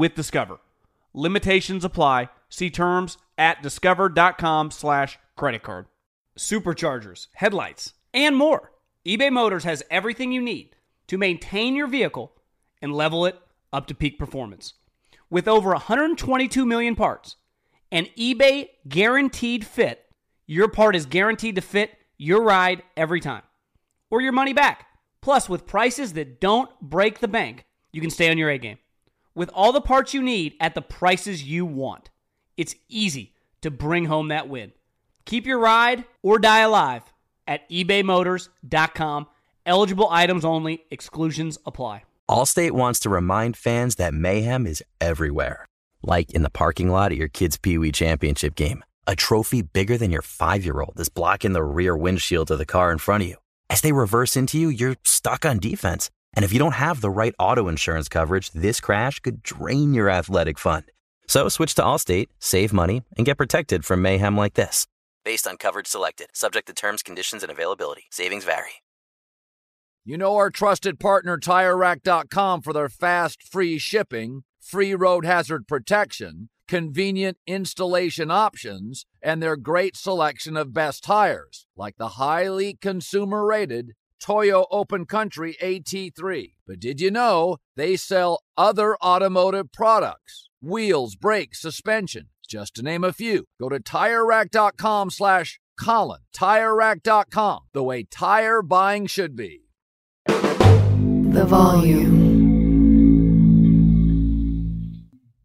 with Discover. Limitations apply. See terms at discover.com slash credit card. Superchargers, headlights, and more. eBay Motors has everything you need to maintain your vehicle and level it up to peak performance. With over 122 million parts and eBay guaranteed fit, your part is guaranteed to fit your ride every time or your money back. Plus, with prices that don't break the bank, you can stay on your A game. With all the parts you need at the prices you want, it's easy to bring home that win. Keep your ride or die alive at ebaymotors.com. Eligible items only, exclusions apply. Allstate wants to remind fans that mayhem is everywhere, like in the parking lot at your kid's Pee Wee Championship game. A trophy bigger than your five year old is blocking the rear windshield of the car in front of you. As they reverse into you, you're stuck on defense. And if you don't have the right auto insurance coverage, this crash could drain your athletic fund. So switch to Allstate, save money, and get protected from mayhem like this. Based on coverage selected, subject to terms, conditions, and availability. Savings vary. You know our trusted partner, TireRack.com, for their fast, free shipping, free road hazard protection, convenient installation options, and their great selection of best tires, like the highly consumer rated Toyo Open Country AT3. But did you know they sell other automotive products? Wheels, brakes, suspension, just to name a few. Go to TireRack.com slash Colin. TireRack.com, the way tire buying should be. The volume.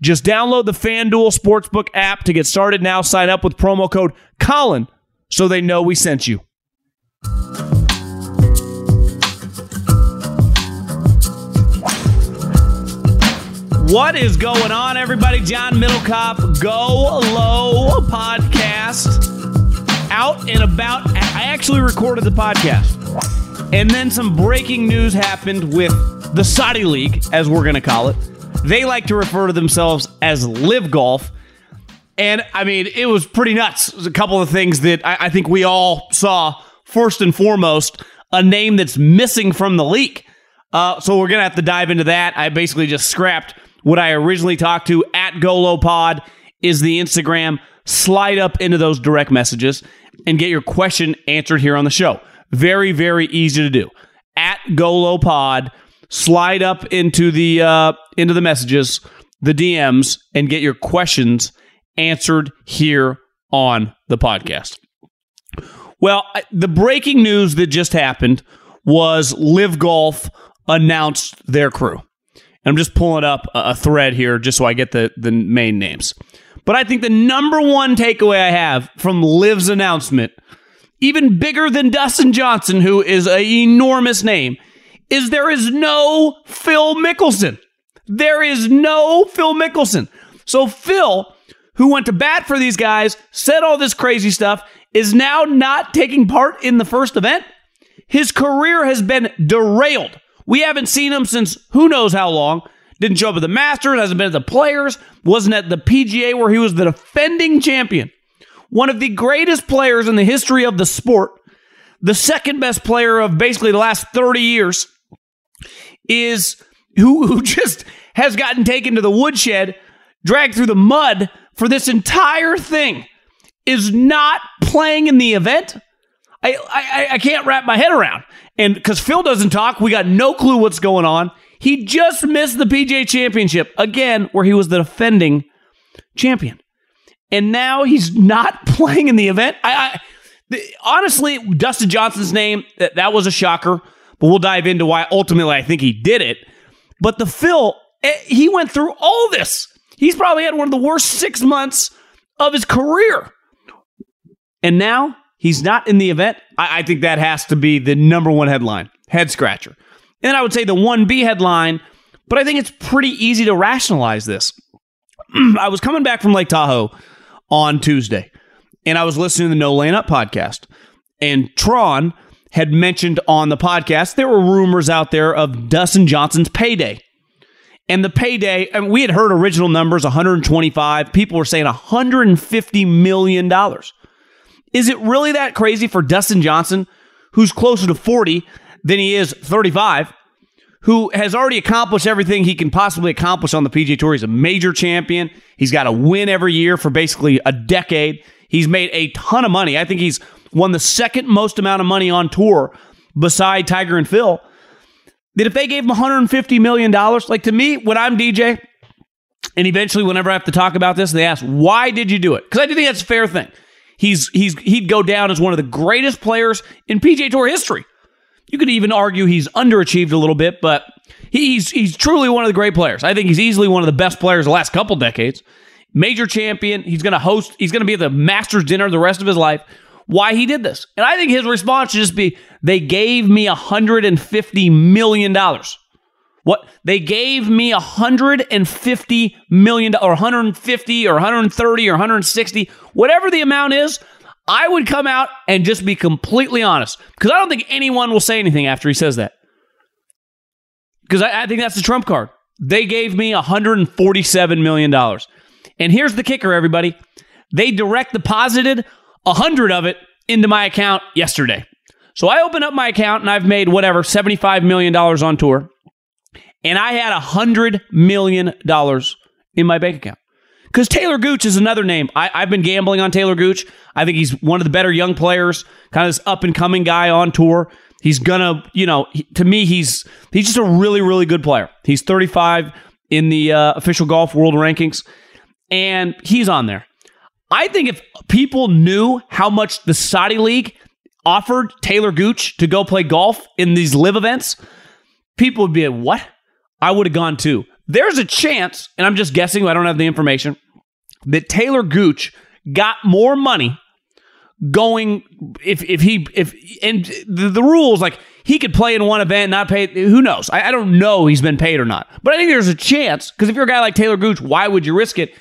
just download the FanDuel Sportsbook app to get started now. Sign up with promo code Colin so they know we sent you. What is going on, everybody? John Middlekauff, Go Low podcast. Out and about. I actually recorded the podcast. And then some breaking news happened with the Saudi League, as we're going to call it. They like to refer to themselves as LIV Golf. And I mean, it was pretty nuts. There's a couple of things that I, I think we all saw. First and foremost, a name that's missing from the leak. Uh, so we're going to have to dive into that. I basically just scrapped what I originally talked to at GoloPod is the Instagram. Slide up into those direct messages and get your question answered here on the show. Very, very easy to do. At GoloPod, slide up into the uh, into the messages, the DMs, and get your questions answered here on the podcast. Well, the breaking news that just happened was LIV Golf announced their crew. And I'm just pulling up a thread here just so I get the, the main names. But I think the number one takeaway I have from Liv's announcement, even bigger than Dustin Johnson, who is an enormous name, is there is no Phil Mickelson. There is no Phil Mickelson. So Phil, who went to bat for these guys, said all this crazy stuff, is now not taking part in the first event. His career has been derailed we haven't seen him since who knows how long. Didn't show up at the Masters, hasn't been at the Players, wasn't at the PGA where he was the defending champion. One of the greatest players in the history of the sport, the second best player of basically the last 30 years, is who, who just has gotten taken to the woodshed, dragged through the mud for this entire thing, is not playing in the event. I, I, I can't wrap my head around. And because Phil doesn't talk, we got no clue what's going on. He just missed the PGA championship again, where he was the defending champion. and now he's not playing in the event. I, I the, honestly, Dustin Johnson's name that, that was a shocker, but we'll dive into why ultimately I think he did it. But the Phil, eh, he went through all this. He's probably had one of the worst six months of his career, and now he's not in the event. I, I think that has to be the number one headline, head scratcher. And I would say the one B headline, but I think it's pretty easy to rationalize this. I was coming back from Lake Tahoe on Tuesday, and I was listening to the No Laying Up podcast, and Tron had mentioned on the podcast there were rumors out there of Dustin Johnson's payday. And the payday, and we had heard original numbers 125. People were saying 150 million dollars. Is it really that crazy for Dustin Johnson, who's closer to 40 than he is 35, who has already accomplished everything he can possibly accomplish on the PGA Tour? He's a major champion. He's got a win every year for basically a decade. He's made a ton of money. I think he's won the second most amount of money on tour beside Tiger and Phil. That if they gave him $150 million, like to me, when I'm DJ, and eventually whenever I have to talk about this, they ask, why did you do it? Because I do think that's a fair thing. He's he's he'd go down as one of the greatest players in PGA Tour history. You could even argue he's underachieved a little bit, but he's he's truly one of the great players. I think he's easily one of the best players the last couple decades. Major champion. He's going to host. He's going to be at the Masters dinner the rest of his life. Why he did this, and I think his response should just be, "They gave me 150 million dollars." What they gave me 150 million or 150 or 130 or 160, whatever the amount is, I would come out and just be completely honest because I don't think anyone will say anything after he says that. Because I, I think that's the trump card. They gave me 147 million dollars, and here's the kicker, everybody. They direct deposited a hundred of it into my account yesterday. So I opened up my account and I've made whatever $75 million on tour and I had a hundred million dollars in my bank account. Because Taylor Gooch is another name. I, have been gambling on Taylor Gooch. I think he's one of the better young players, kind of this up and coming guy on tour. He's gonna, you know, he, to me, he's he's just a really, really good player. He's 35 in the uh, official golf world rankings, and he's on there. I think if people knew how much the Saudi League offered Taylor Gooch to go play golf in these live events, people would be like, what? I would have gone too. There's a chance, and I'm just guessing, I don't have the information, that Taylor Gooch got more money going if if he if and the, the rules like he could play in one event not pay who knows I, I don't know he's been paid or not but i think there's a chance because if you're a guy like taylor gooch why would you risk it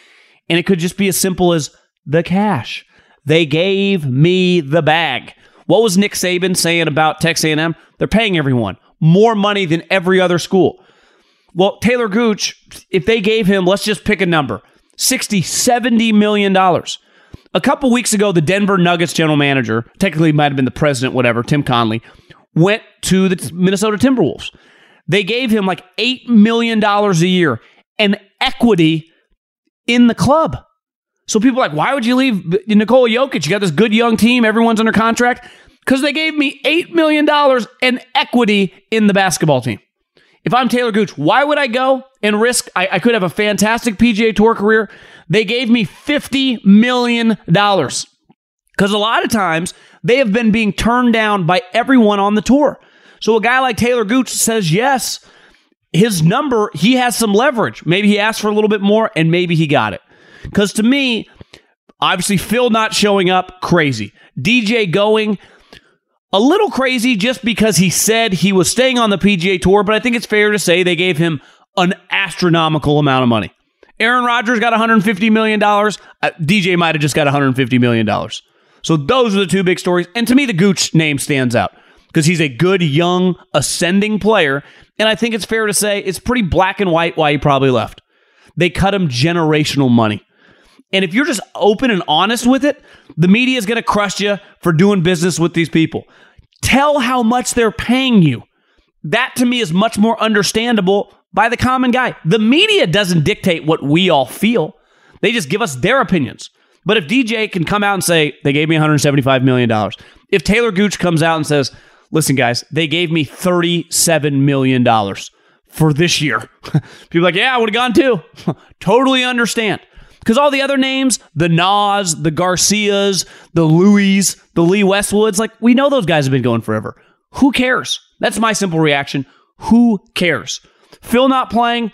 and it could just be as simple as the cash they gave me the bag what was nick saban saying about texas a&m they're paying everyone more money than every other school well, Taylor Gooch, if they gave him, let's just pick a number 60, 70 million dollars. A couple weeks ago, the Denver Nuggets general manager, technically might have been the president, whatever, Tim Connelly, went to the Minnesota Timberwolves. They gave him like $8 million a year and equity in the club. So people are like, why would you leave Nikola Jokic? You got this good young team, everyone's under contract. Because they gave me $8 million in equity in the basketball team. If I'm Taylor Gooch, why would I go and risk? I, I could have a fantastic PGA Tour career. They gave me $50 million. Because a lot of times they have been being turned down by everyone on the tour. So a guy like Taylor Gooch says yes. His number, he has some leverage. Maybe he asked for a little bit more and maybe he got it. Because to me, obviously, Phil not showing up, crazy. DJ going, a little crazy just because he said he was staying on the PGA Tour, but I think it's fair to say they gave him an astronomical amount of money. Aaron Rodgers got $150 million. Uh, DJ might have just got $150 million. So those are the two big stories. And to me, the Gooch name stands out because he's a good, young, ascending player. And I think it's fair to say it's pretty black and white why he probably left. They cut him generational money. And if you're just open and honest with it, the media is going to crush you for doing business with these people. Tell how much they're paying you. That to me is much more understandable by the common guy. The media doesn't dictate what we all feel, they just give us their opinions. But if DJ can come out and say, they gave me $175 million, if Taylor Gooch comes out and says, listen, guys, they gave me $37 million for this year, people like, yeah, I would have gone too. totally understand. Because all the other names, the Nas, the Garcias, the Louis, the Lee Westwoods, like we know those guys have been going forever. Who cares? That's my simple reaction. Who cares? Phil not playing,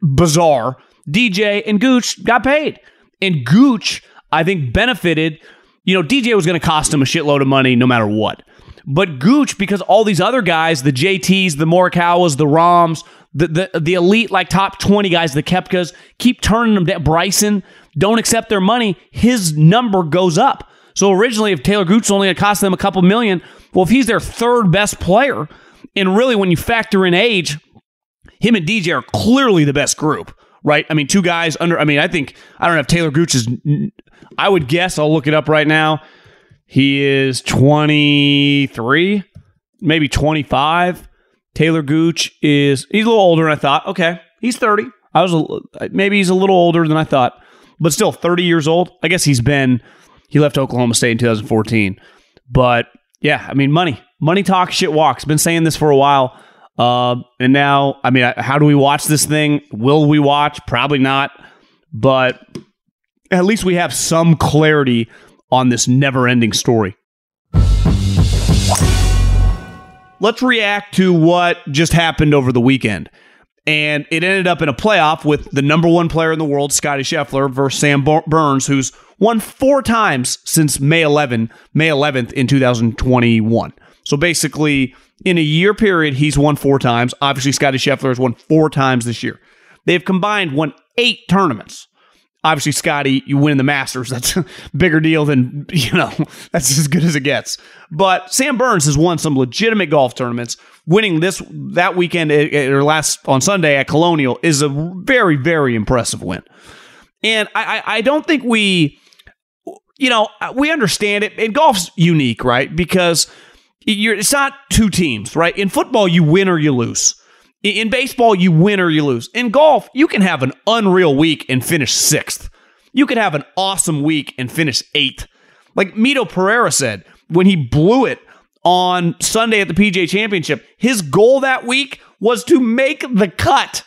bizarre. DJ and Gooch got paid. And Gooch, I think, benefited. You know, DJ was going to cost him a shitload of money no matter what. But Gooch, because all these other guys, the JTs, the Morikawas, the Rahms, the, the the elite like top 20 guys, the Koepkas, keep turning them down. Bryson don't accept their money, his number goes up. So originally, if Taylor Gooch only going to cost them a couple million, well, if he's their third best player, and really when you factor in age, him and DJ are clearly the best group, right? I mean, two guys under. I mean, I think I don't know if Taylor Gooch is. I would guess I'll look it up right now. He is 23, maybe 25. Taylor Gooch is he's a little older than I thought. Okay, he's 30. I was a, maybe he's a little older than I thought, but still 30 years old. I guess he's been he left Oklahoma State in 2014. But yeah, I mean money, money talks, shit walks. Been saying this for a while. Uh, and now, I mean, how do we watch this thing? Will we watch? Probably not. But at least we have some clarity on this never ending story. Let's react to what just happened over the weekend. And it ended up in a playoff with the number one player in the world, Scotty Scheffler, versus Sam Burns, who's won four times since May 11, May 11th in 2021. So basically, in a year period, he's won four times. Obviously, Scotty Scheffler has won four times this year. They've combined won eight tournaments. Obviously, Scotty, you win the Masters. That's a bigger deal than, you know, that's as good as it gets. But Sam Burns has won some legitimate golf tournaments. Winning this that weekend eh, eh, or last on Sunday at Colonial is a very, very impressive win. And I, I, don't think we, you know, we understand it. And golf's unique, right? Because it's not two teams, right? In football, you win or you lose. In baseball, you win or you lose. In golf, you can have an unreal week and finish sixth. You can have an awesome week and finish eighth. Like Mito Pereira said when he blew it on Sunday at the PGA Championship, his goal that week was to make the cut.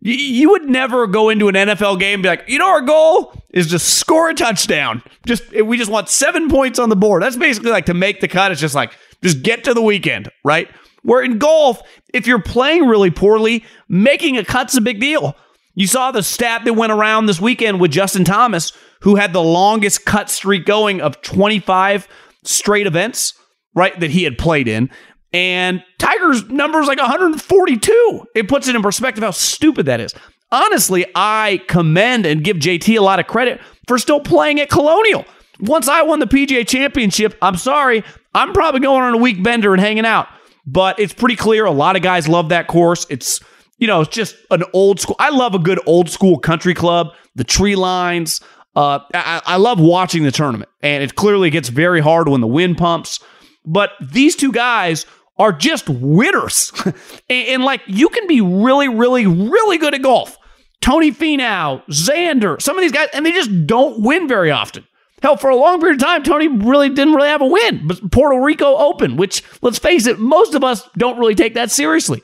You would never go into an NFL game and be like, you know, our goal is to score a touchdown. Just we just want seven points on the board. That's basically like to make the cut. It's just like just get to the weekend, right? Where in golf, if you're playing really poorly, making a cut's a big deal. You saw the stat that went around this weekend with Justin Thomas, who had the longest cut streak going of 25 straight events, right, that he had played in. And Tiger's number is like 142. It puts it in perspective how stupid that is. Honestly, I commend and give JT a lot of credit for still playing at Colonial. Once I won the PGA championship, I'm sorry, I'm probably going on a week bender and hanging out. But it's pretty clear a lot of guys love that course. It's you know, it's just an old school. I love a good old school country club, the tree lines. Uh, I, I love watching the tournament, and it clearly gets very hard when the wind pumps. But these two guys are just winners, and, and like you can be really, really, really good at golf. Tony Finau, Xander, some of these guys, and they just don't win very often. Hell, for a long period of time, Tony really didn't really have a win. But Puerto Rico Open, which, let's face it, most of us don't really take that seriously.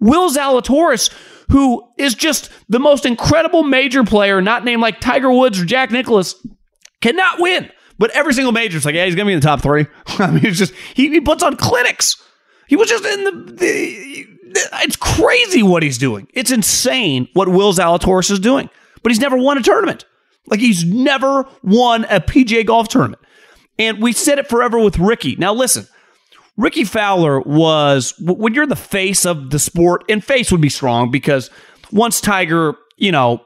Will Zalatoris, who is just the most incredible major player, not named like Tiger Woods or Jack Nicklaus, cannot win. But every single major, it's like, yeah, he's to be in the top three. I mean, it's just, he, he puts on clinics. He was just in the, the, it's crazy what he's doing. It's insane what Will Zalatoris is doing. But he's never won a tournament. Like he's never won a PGA golf tournament. And we said it forever with Rickie. Now listen, Rickie Fowler was when you're the face of the sport, and face would be strong because once Tiger, you know,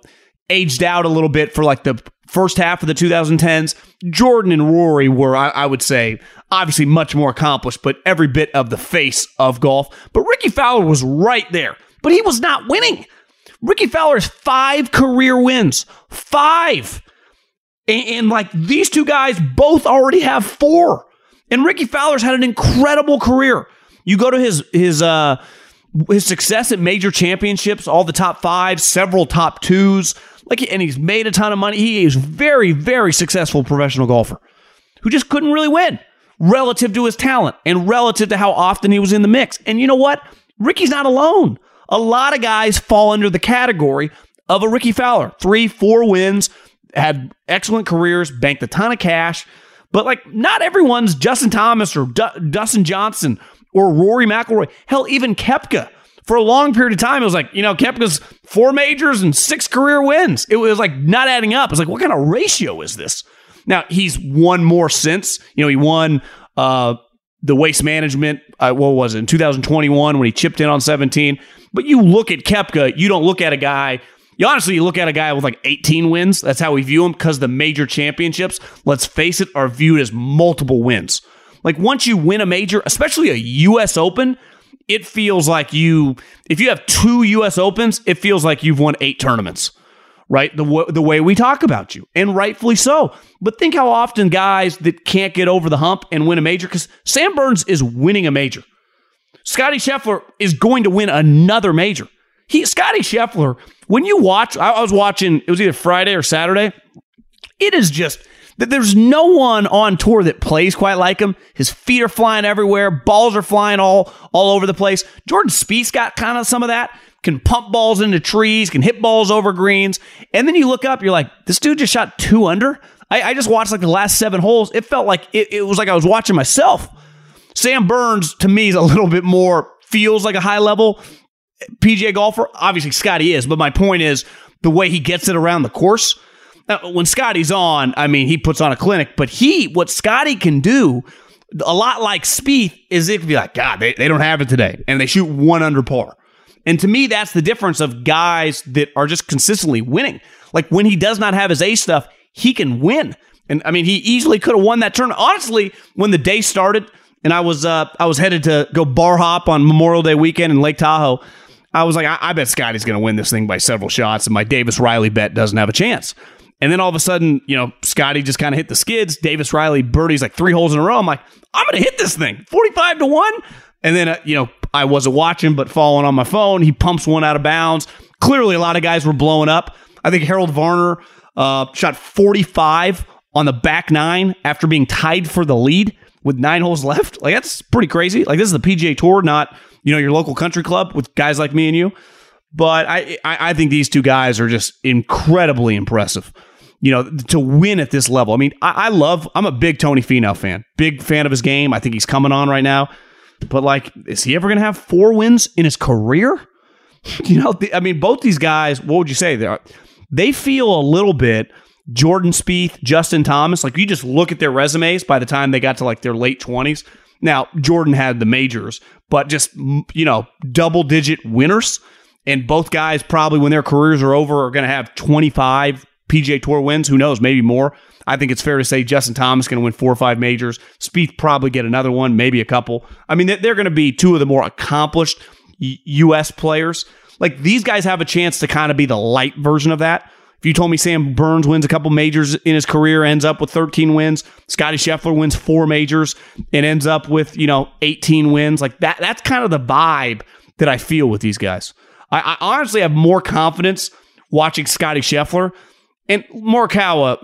aged out a little bit for like the first half of the 2010s, Jordan and Rory were, I, I, would say, obviously much more accomplished, but every bit of the face of golf. But Rickie Fowler was right there, but he was not winning. Rickie Fowler has five career wins. Five. And, and, like these two guys both already have four. And Rickie Fowler's had an incredible career. You go to his his uh his success at major championships, all the top five, several top twos, like and he's made a ton of money. He is very, very successful professional golfer who just couldn't really win relative to his talent and relative to how often he was in the mix. And you know what? Rickie's not alone. A lot of guys fall under the category of a Rickie Fowler. Three, four wins, had excellent careers, banked a ton of cash. But like, not everyone's Justin Thomas or D- Dustin Johnson or Rory McIlroy. Hell, even Koepka. For a long period of time, it was like, you know, Koepka's four majors and six career wins. It was like not adding up. It's like, what kind of ratio is this? Now, he's won more since. You know, he won uh, the waste management, uh, what was it, in 2021 when he chipped in on 17. But you look at Koepka, you don't look at a guy you honestly you look at a guy with like 18 wins. That's how we view him because the major championships, let's face it, are viewed as multiple wins. Like once you win a major, especially a US Open, it feels like you if you have two US Opens, it feels like you've won 8 tournaments. Right? The w- the way we talk about you. And rightfully so. But think how often guys that can't get over the hump and win a major cuz Sam Burns is winning a major. Scotty Scheffler is going to win another major. He Scotty Scheffler, when you watch, I, I was watching, it was either Friday or Saturday. It is just that there's no one on tour that plays quite like him. His feet are flying everywhere, balls are flying all all over the place. Jordan Spieth got kind of some of that. Can pump balls into trees, can hit balls over greens, and then you look up, you're like, this dude just shot two under. I, I just watched like the last seven holes. It felt like it, it was like I was watching myself. Sam Burns to me is a little bit more feels like a high level PGA golfer. Obviously, Scotty is, but my point is the way he gets it around the course. Now, when Scotty's on, I mean, he puts on a clinic, but he, what Scotty can do, a lot like Spieth, is it can be like, God, they, they don't have it today, and they shoot one under par. And to me, that's the difference of guys that are just consistently winning. Like when he does not have his A stuff, he can win. And I mean, he easily could have won that tournament. Honestly, when the day started and I was uh, I was headed to go bar hop on Memorial Day weekend in Lake Tahoe, I was like, I, I bet Scotty's going to win this thing by several shots, and my Davis Riley bet doesn't have a chance. And then all of a sudden, you know, Scotty just kind of hit the skids. Davis Riley birdies like three holes in a row. I'm like, I'm going to hit this thing 45 to 1. And then, uh, you know, I wasn't watching, but following on my phone, he pumps one out of bounds. Clearly, a lot of guys were blowing up. I think Harold Varner uh, shot 45 on the back nine after being tied for the lead with nine holes left. Like, that's pretty crazy. Like, this is the PGA Tour, not you know, your local country club with guys like me and you. But I, I, I think these two guys are just incredibly impressive. You know, to win at this level. I mean, I, I love. I'm a big Tony Finau fan. Big fan of his game. I think he's coming on right now. But like, is he ever going to have four wins in his career? You know, the, I mean, both these guys. What would you say? They, they feel a little bit Jordan Spieth, Justin Thomas. Like you just look at their resumes by the time they got to like their late twenties. Now, Jordan had the majors, but just, you know, double digit winners. And both guys probably, when their careers are over, are going to have 25 PGA Tour wins. Who knows? Maybe more. I think it's fair to say Justin Thomas going to win four or five majors. Spieth probably get another one, maybe a couple. I mean, they're going to be two of the more accomplished U.S. players. Like these guys have a chance to kind of be the light version of that. If you told me Sam Burns wins a couple majors in his career, ends up with 13 wins, Scotty Scheffler wins four majors and ends up with, you know, 18 wins, like that, that's kind of the vibe that I feel with these guys. I, I honestly have more confidence watching Scotty Scheffler and Morikawa.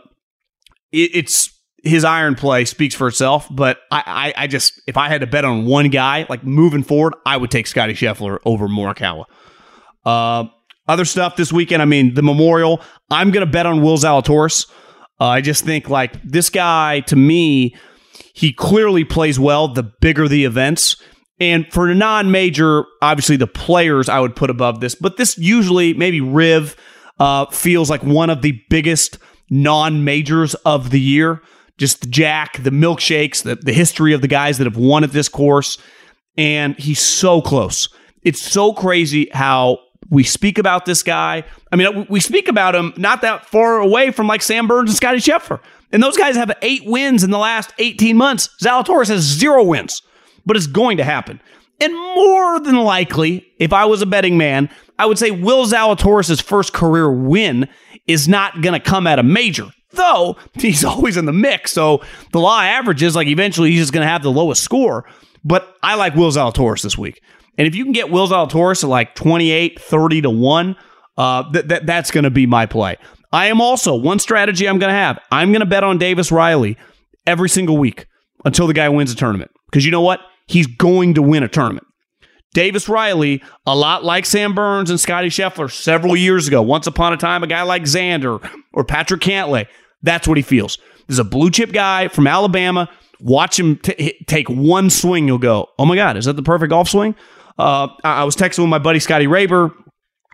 It, it's his iron play speaks for itself, but I, I, I, just if I had to bet on one guy, like moving forward, I would take Scotty Scheffler over Morikawa. Uh, other stuff this weekend, I mean, the Memorial, I'm to bet on Will Zalatoris. Uh, I just think, like, this guy, to me, he clearly plays well the bigger the events. And for a non major, obviously the players I would put above this, but this usually, maybe Riv, uh, feels like one of the biggest non majors of the year. Just the Jack, the milkshakes, the, the history of the guys that have won at this course. And he's so close. It's so crazy how we speak about this guy. I mean, we speak about him not that far away from like Sam Burns and Scotty Scheffler. And those guys have eight wins in the last 18 months. Zalatoris has zero wins, but it's going to happen. And more than likely, if I was a betting man, I would say Will Zalatoris' first career win is not going to come at a major. Though he's always in the mix. So the law averages, like eventually he's just going to have the lowest score. But I like Will Zalatoris this week. And if you can get Will Zalatoris at like 28, 30 to 1, uh, th- th- that's going to be my play. I am also, one strategy I'm going to have, I'm going to bet on Davis Riley every single week until the guy wins a tournament. Because you know what? He's going to win a tournament. Davis Riley, a lot like Sam Burns and Scotty Scheffler several years ago. Once upon a time, a guy like Xander or Patrick Cantlay. That's what he feels. There's a blue chip guy from Alabama. Watch him t- take one swing. You'll go, oh my God, is that the perfect golf swing? Uh, I-, I was texting with my buddy Scotty Raber,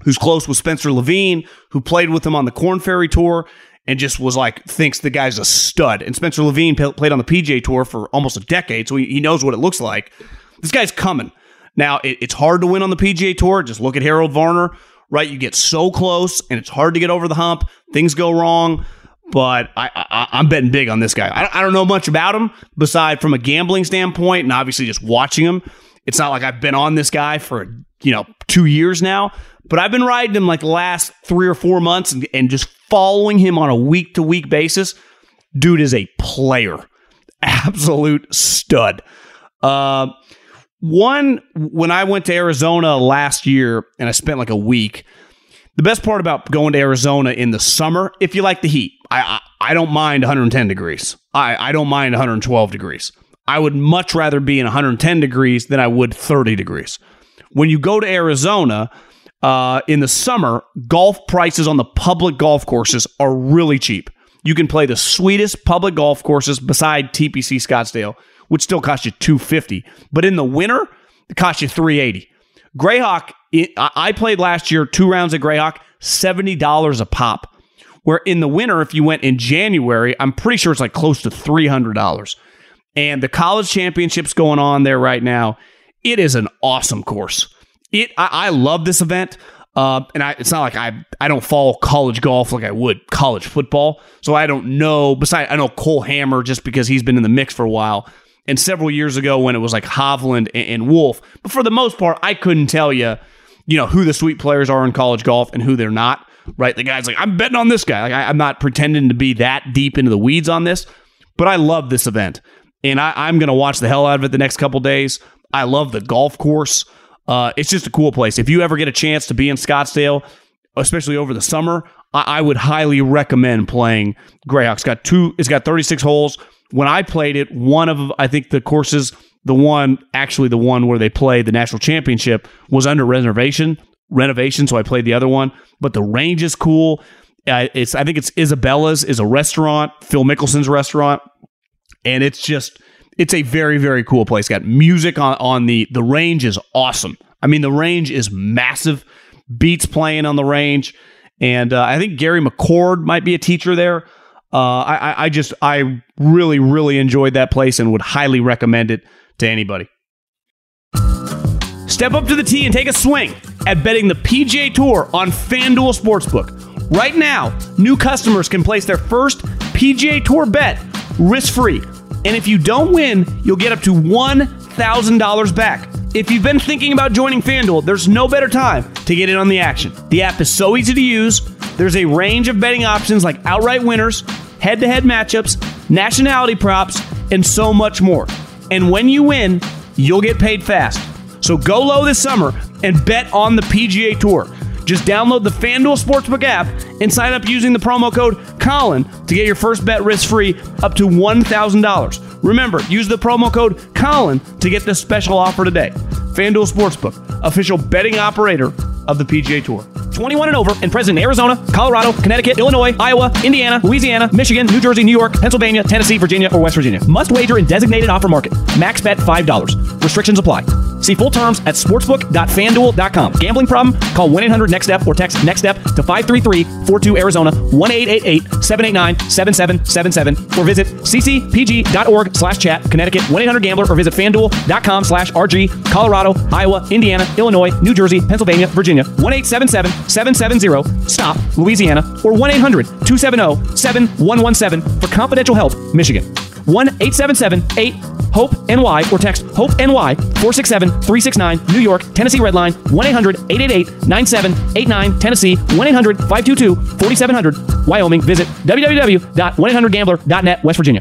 who's close with Spencer Levine, who played with him on the Corn Ferry Tour and just was like, thinks the guy's a stud. And Spencer Levine p- played on the PGA Tour for almost a decade, so he, he knows what it looks like. This guy's coming. Now, it, it's hard to win on the PGA Tour. Just look at Harold Varner, right? You get so close, and it's hard to get over the hump. Things go wrong, but I, I, am betting big on this guy. I, I don't know much about him, beside from a gambling standpoint, and obviously just watching him. It's not like I've been on this guy for you know two years now, but I've been riding him like last three or four months and, and just following him on a week to week basis. Dude is a player, absolute stud. Uh, one, when I went to Arizona last year and I spent like a week, the best part about going to Arizona in the summer, if you like the heat, I I, I don't mind 110 degrees. I, I don't mind 112 degrees. I would much rather be in 110 degrees than I would 30 degrees. When you go to Arizona uh, in the summer, golf prices on the public golf courses are really cheap. You can play the sweetest public golf courses beside TPC Scottsdale which still cost you 250 but in the winter it costs you 380 grayhawk i played last year two rounds of grayhawk $70 a pop. Where in the winter if you went in january i'm pretty sure it's like close to $300 and the college championships going on there right now it is an awesome course it i, I love this event uh, and I, it's not like I I don't follow college golf like I would college football, so I don't know. Besides, I know Cole Hammer just because he's been in the mix for a while and several years ago when it was like Hovland and, and Wolff. But for the most part, I couldn't tell you, you know, who the sweet players are in college golf and who they're not. Right? The guy's like, I'm betting on this guy. Like, I, am not pretending to be that deep into the weeds on this, but I love this event, and I, am going to watch the hell out of it the next couple days. I love the golf course. Uh, it's just a cool place. If you ever get a chance to be in Scottsdale, especially over the summer, I, I would highly recommend playing Grayhawk. It's got two. It's got 36 holes when I played it, one of I think the courses, the one actually the one where they played the national championship was under reservation renovation, so I played the other one. But the range is cool. Uh, it's I think it's Isabella's is a restaurant, Phil Mickelson's restaurant, and it's just it's a very very cool place. Got music on on the the range is awesome. I mean the range is massive. Beats playing on the range, and uh, I think Gary McCord might be a teacher there. Uh, I, I just I really really enjoyed that place and would highly recommend it to anybody. Step up to the tee and take a swing at betting the PGA Tour on FanDuel Sportsbook. Right now, new customers can place their first PGA Tour bet risk free. And if you don't win, you'll get up to $1,000 back. If you've been thinking about joining FanDuel, there's no better time to get in on the action. The app is so easy to use there's a range of betting options like outright winners, head to head matchups, nationality props, and so much more. And when you win, you'll get paid fast. So go low this summer and bet on the PGA Tour. Just download the FanDuel Sportsbook app and sign up using the promo code Colin to get your first bet risk free up to $1,000. Remember, use the promo code Colin to get this special offer today. FanDuel Sportsbook, official betting operator of the PGA Tour. 21 and over and present in Arizona, Colorado, Connecticut, Illinois, Iowa, Indiana, Louisiana, Michigan, New Jersey, New York, Pennsylvania, Tennessee, Virginia, or West Virginia. Must wager in designated offer market. Max bet $5. Restrictions apply. See full terms at sportsbook.fanduel.com. Gambling problem? Call 1 800 NEXT STEP or text NEXT STEP to 533 42 Arizona 1 888 789 7777 or visit ccpg.org slash chat Connecticut 1 800 Gambler or visit fanduel.com slash RG Colorado, Iowa, Indiana, Illinois, New Jersey, Pennsylvania, Virginia 1 877 770 STOP Louisiana or 1 800 270 7117 for confidential help Michigan. 1 877 8 HOPE NY or text HOPE NY 467 369 New York, Tennessee Redline 1 800 888 9789 Tennessee 1 800 522 4700 Wyoming. Visit www.1800gambler.net West Virginia.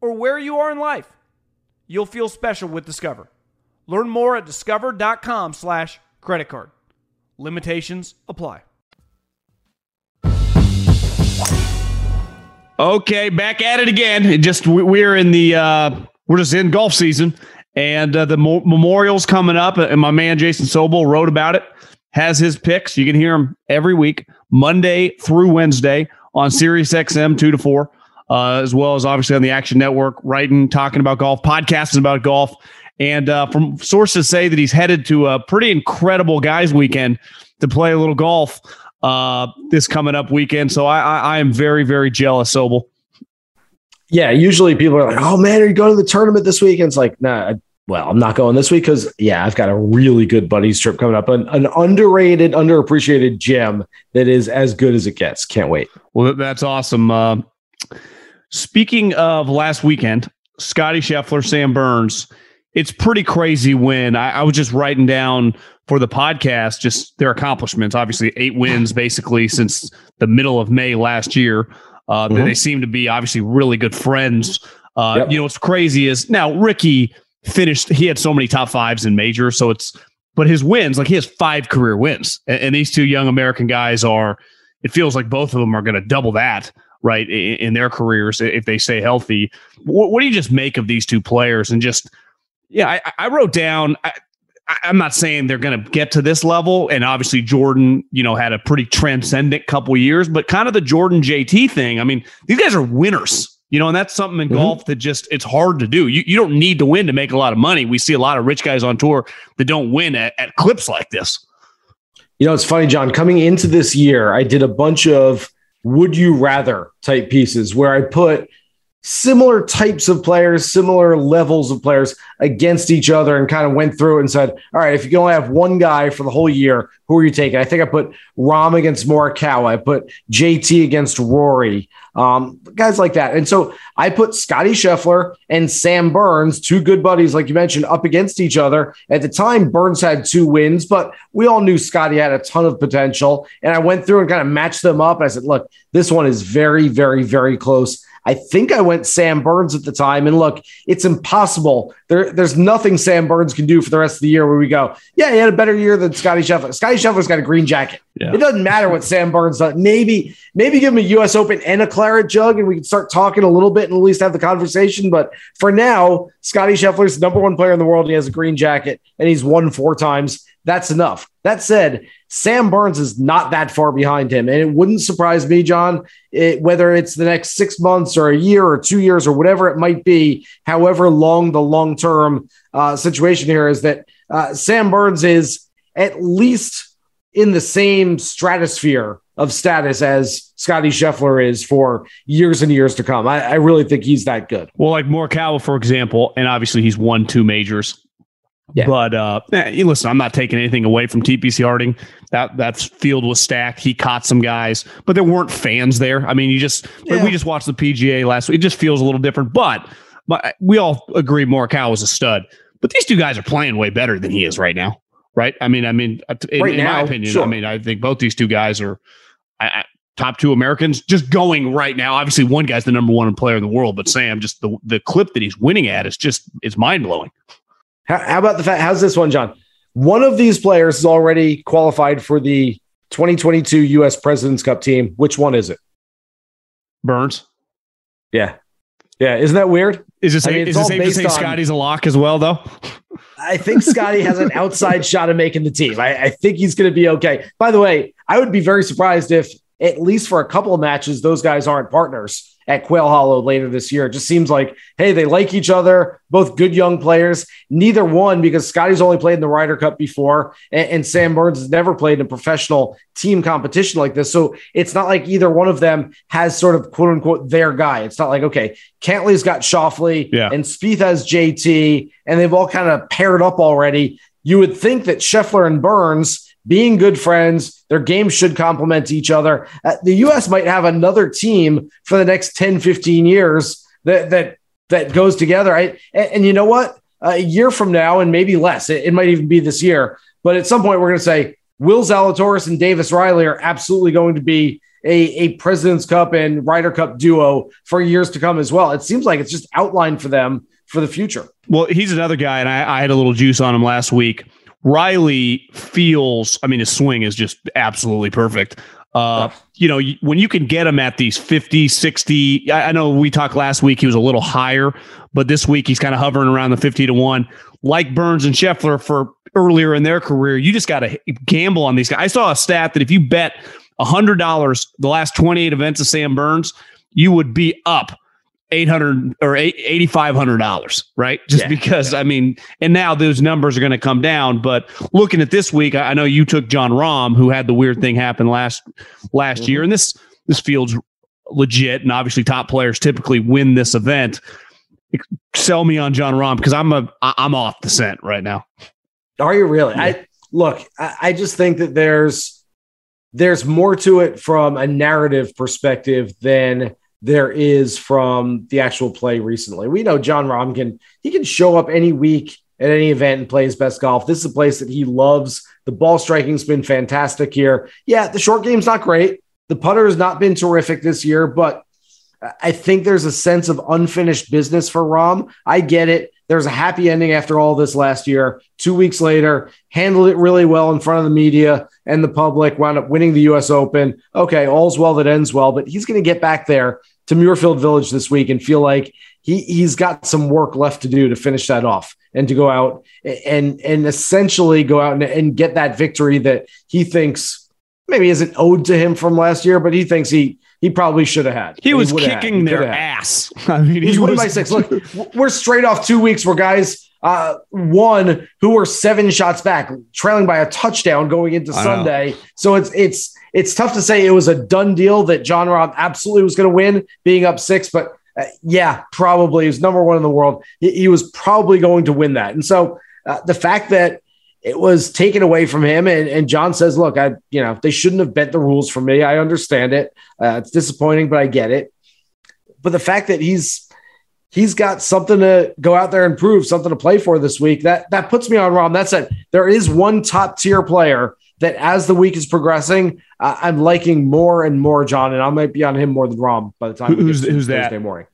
or where you are in life, you'll feel special with Discover. Learn more at discover.com slash credit card. Limitations apply. Okay, back at it again. It just we're in the uh, we're just in golf season, and uh, the mo- memorial's coming up. And my man Jason Sobel wrote about it. Has his picks. You can hear him every week, Monday through Wednesday on Sirius XM two to four, uh, as well as obviously on the Action Network, writing, talking about golf, podcasting about golf, and uh, from sources say that he's headed to a pretty incredible guys weekend to play a little golf uh, this coming up weekend. So I, I, I am very, very jealous, Sobel. Yeah, usually people are like, "Oh man, are you going to the tournament this week?" And it's like, "Nah, well, I'm not going this week because yeah, I've got a really good buddies trip coming up, an, an underrated, underappreciated gem that is as good as it gets. Can't wait. Well, that's awesome. Uh, speaking of last weekend, Scotty Scheffler, Sam Burns. It's pretty crazy when I, I was just writing down for the podcast, just their accomplishments. Obviously, eight wins basically since the middle of May last year. Uh, mm-hmm. They seem to be obviously really good friends. Uh, yep. You know, what's crazy is now Rickie finished, he had so many top fives in major. So it's, but his wins, like he has five career wins. And, and these two young American guys are, it feels like both of them are going to double that, right, in, their careers if they stay healthy. What, what, do you just make of these two players? And just, yeah, I, I wrote down, I, I'm not saying they're going to get to this level, and obviously Jordan, you know, had a pretty transcendent couple years, but kind of the Jordan JT thing. I mean, these guys are winners, you know, and that's something in mm-hmm. golf that just it's hard to do. You you don't need to win to make a lot of money. We see a lot of rich guys on tour that don't win at, at clips like this. You know, it's funny, John. Coming into this year, I did a bunch of would you rather type pieces where I put similar types of players, similar levels of players against each other and kind of went through and said, all right, if you can only have one guy for the whole year, who are you taking? I think I put Rahm against Morikawa. I put JT against Rory, um, guys like that. And so I put Scotty Scheffler and Sam Burns, two good buddies, like you mentioned, up against each other. At the time, Burns had two wins, but we all knew Scotty had a ton of potential. And I went through and kind of matched them up. And I said, look, this one is very, very, very close. I think I went Sam Burns at the time. And look, it's impossible. There, there's nothing Sam Burns can do for the rest of the year where we go, yeah, he had a better year than Scotty Scheffler. Scotty Scheffler's got a green jacket. Yeah. It doesn't matter what Sam Burns does. Maybe, maybe give him a US Open and a claret jug and we can start talking a little bit and at least have the conversation. But for now, Scotty Scheffler's number one player in the world. He has a green jacket and he's won four times. That's enough. That said, Sam Burns is not that far behind him. And it wouldn't surprise me, John, it, whether it's the next six months or a year or two years or whatever it might be, however long the long term uh, situation here is that uh, Sam Burns is at least in the same stratosphere of status as Scotty Scheffler is for years and years to come. I, I really think he's that good. Well, like Morikawa, for example, and obviously he's won two majors yeah. But uh, eh, listen, I'm not taking anything away from TPC Harding. That that field was stacked. He caught some guys, but there weren't fans there. I mean, you just yeah. we just watched the PGA last week. It just feels a little different. But but eh, we all agree Morikawa is a stud. But these two guys are playing way better than he is right now, right? I mean, I mean, uh, in, right in now, my opinion, sure. I mean, I think both these two guys are. I, top two Americans just going right now. Obviously, one guy's the number one player in the world, but Sam, just the the clip that he's winning at is just it's mind blowing. How, how about the fact? How's this one, John? One of these players is already qualified for the 2022 U.S. President's Cup team. Which one is it? Burns. Yeah, yeah. Isn't that weird? Is it, I mean, is it safe to say on, Scotty's a lock as well, though? I think Scotty has an outside shot of making the team. I, I think he's going to be okay. By the way, I would be very surprised if, at least for a couple of matches, those guys aren't partners at Quail Hollow later this year. It just seems like, hey, they like each other, both good young players. Neither one, because Scotty's only played in the Ryder Cup before, and, and, Sam Burns has never played in a professional team competition like this. So it's not like either one of them has sort of quote unquote their guy. It's not like, okay, Cantlay's got Schauffele yeah. and Spieth has JT, and they've all kind of paired up already. You would think that Scheffler and Burns being good friends. Their games should complement each other. Uh, the U.S. might have another team for the next 10, 15 years that that that goes together. I, and, and you know what? a year from now, and maybe less, it, it might even be this year. But at some point, we're going to say Will Zalatoris and Davis Riley are absolutely going to be a, a President's Cup and Ryder Cup duo for years to come as well. It seems like it's just outlined for them for the future. Well, he's another guy, and I, I had a little juice on him last week. Riley feels, I mean, his swing is just absolutely perfect. Uh, you know, when you can get him at these 50, 60, I, I know we talked last week, he was a little higher, but this week he's kind of hovering around the 50 to 1. Like Burns and Scheffler for earlier in their career, you just got to gamble on these guys. I saw a stat that if you bet $100 the last 28 events of Sam Burns, you would be up eight hundred or eighty five hundred dollars, right? Just yeah, because yeah. I mean, and now those numbers are going to come down. But looking at this week, I know you took Jon Rahm, who had the weird thing happen last last mm-hmm. year, and this this field's legit, and obviously top players typically win this event. Sell me on Jon Rahm because I'm a I'm off the scent right now. Are you really? Yeah. I look. I, I just think that there's there's more to it from a narrative perspective than there is from the actual play recently. We know John can he can show up any week at any event and play his best golf. This is a place that he loves. The ball striking's been fantastic here. Yeah, the short game's not great. The putter has not been terrific this year, but I think there's a sense of unfinished business for Rahm. I get it. There's a happy ending after all this last year. Two weeks later, handled it really well in front of the media and the public, wound up winning the US Open. Okay, all's well that ends well, but he's going to get back there to Muirfield Village this week and feel like he, he's got some work left to do to finish that off and to go out and and essentially go out and, and get that victory that he thinks maybe isn't owed to him from last year, but he thinks he he probably should have had. He was kicking their ass. I mean, he's he one by six. Look, we're straight off two weeks where guys uh, won who were seven shots back, trailing by a touchdown going into Sunday. So it's it's it's tough to say it was a done deal that Jon Rahm absolutely was going to win, being up six. But uh, yeah, probably he was number one in the world. He, he was probably going to win that. And so uh, the fact that it was taken away from him. And, and Jon says, look, I, you know, they shouldn't have bent the rules for me. I understand it. Uh, it's disappointing, but I get it. But the fact that he's, he's got something to go out there and prove something to play for this week. That, that puts me on Rahm. That's it. There is one top tier player that as the week is progressing, uh, I'm liking more and more John, and I might be on him more than Rahm by the time who's, who's that? morning.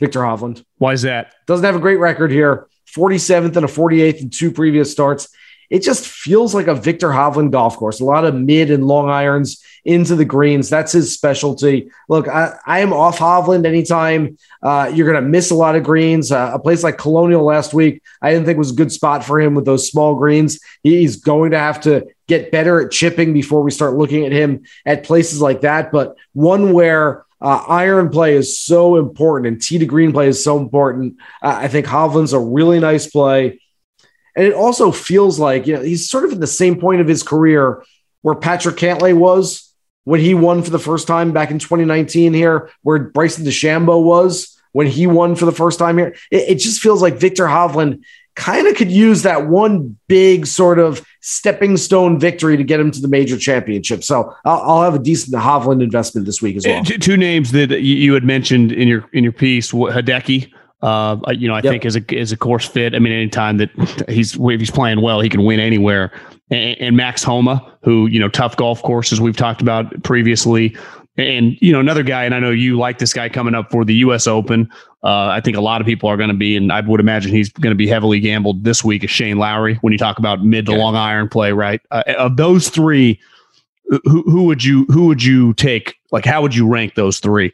Viktor Hovland. Why is that? Doesn't have a great record here. 47th and a 48th in two previous starts it just feels like a Viktor Hovland golf course. A lot of mid and long irons into the greens. That's his specialty. Look, I, I am off Hovland anytime uh, you're going to miss a lot of greens. Uh, a place like Colonial last week, I didn't think was a good spot for him with those small greens. He's going to have to get better at chipping before we start looking at him at places like that. But one where uh, iron play is so important and tee to green play is so important. Uh, I think Hovland's a really nice play. And it also feels like you know he's sort of at the same point of his career where Patrick Cantlay was when he won for the first time back in 2019 here, where Bryson DeChambeau was when he won for the first time here. It, it just feels like Viktor Hovland kind of could use that one big sort of stepping stone victory to get him to the major championship. So I'll, I'll have a decent Hovland investment this week as well. Two names that you had mentioned in your in your piece, Hideki uh, you know, I yep. think is a is a course fit. I mean, anytime that he's if he's playing well, he can win anywhere. And, and, Max Homa, who you know, tough golf courses we've talked about previously. And you know, another guy, and I know you like this guy coming up for the U.S. Open. Uh, I think a lot of people are going to be, and I would imagine he's going to be heavily gambled this week. Is Shane Lowry when you talk about mid to long iron play, right? Uh, of those three, who who would you who would you take? Like, how would you rank those three?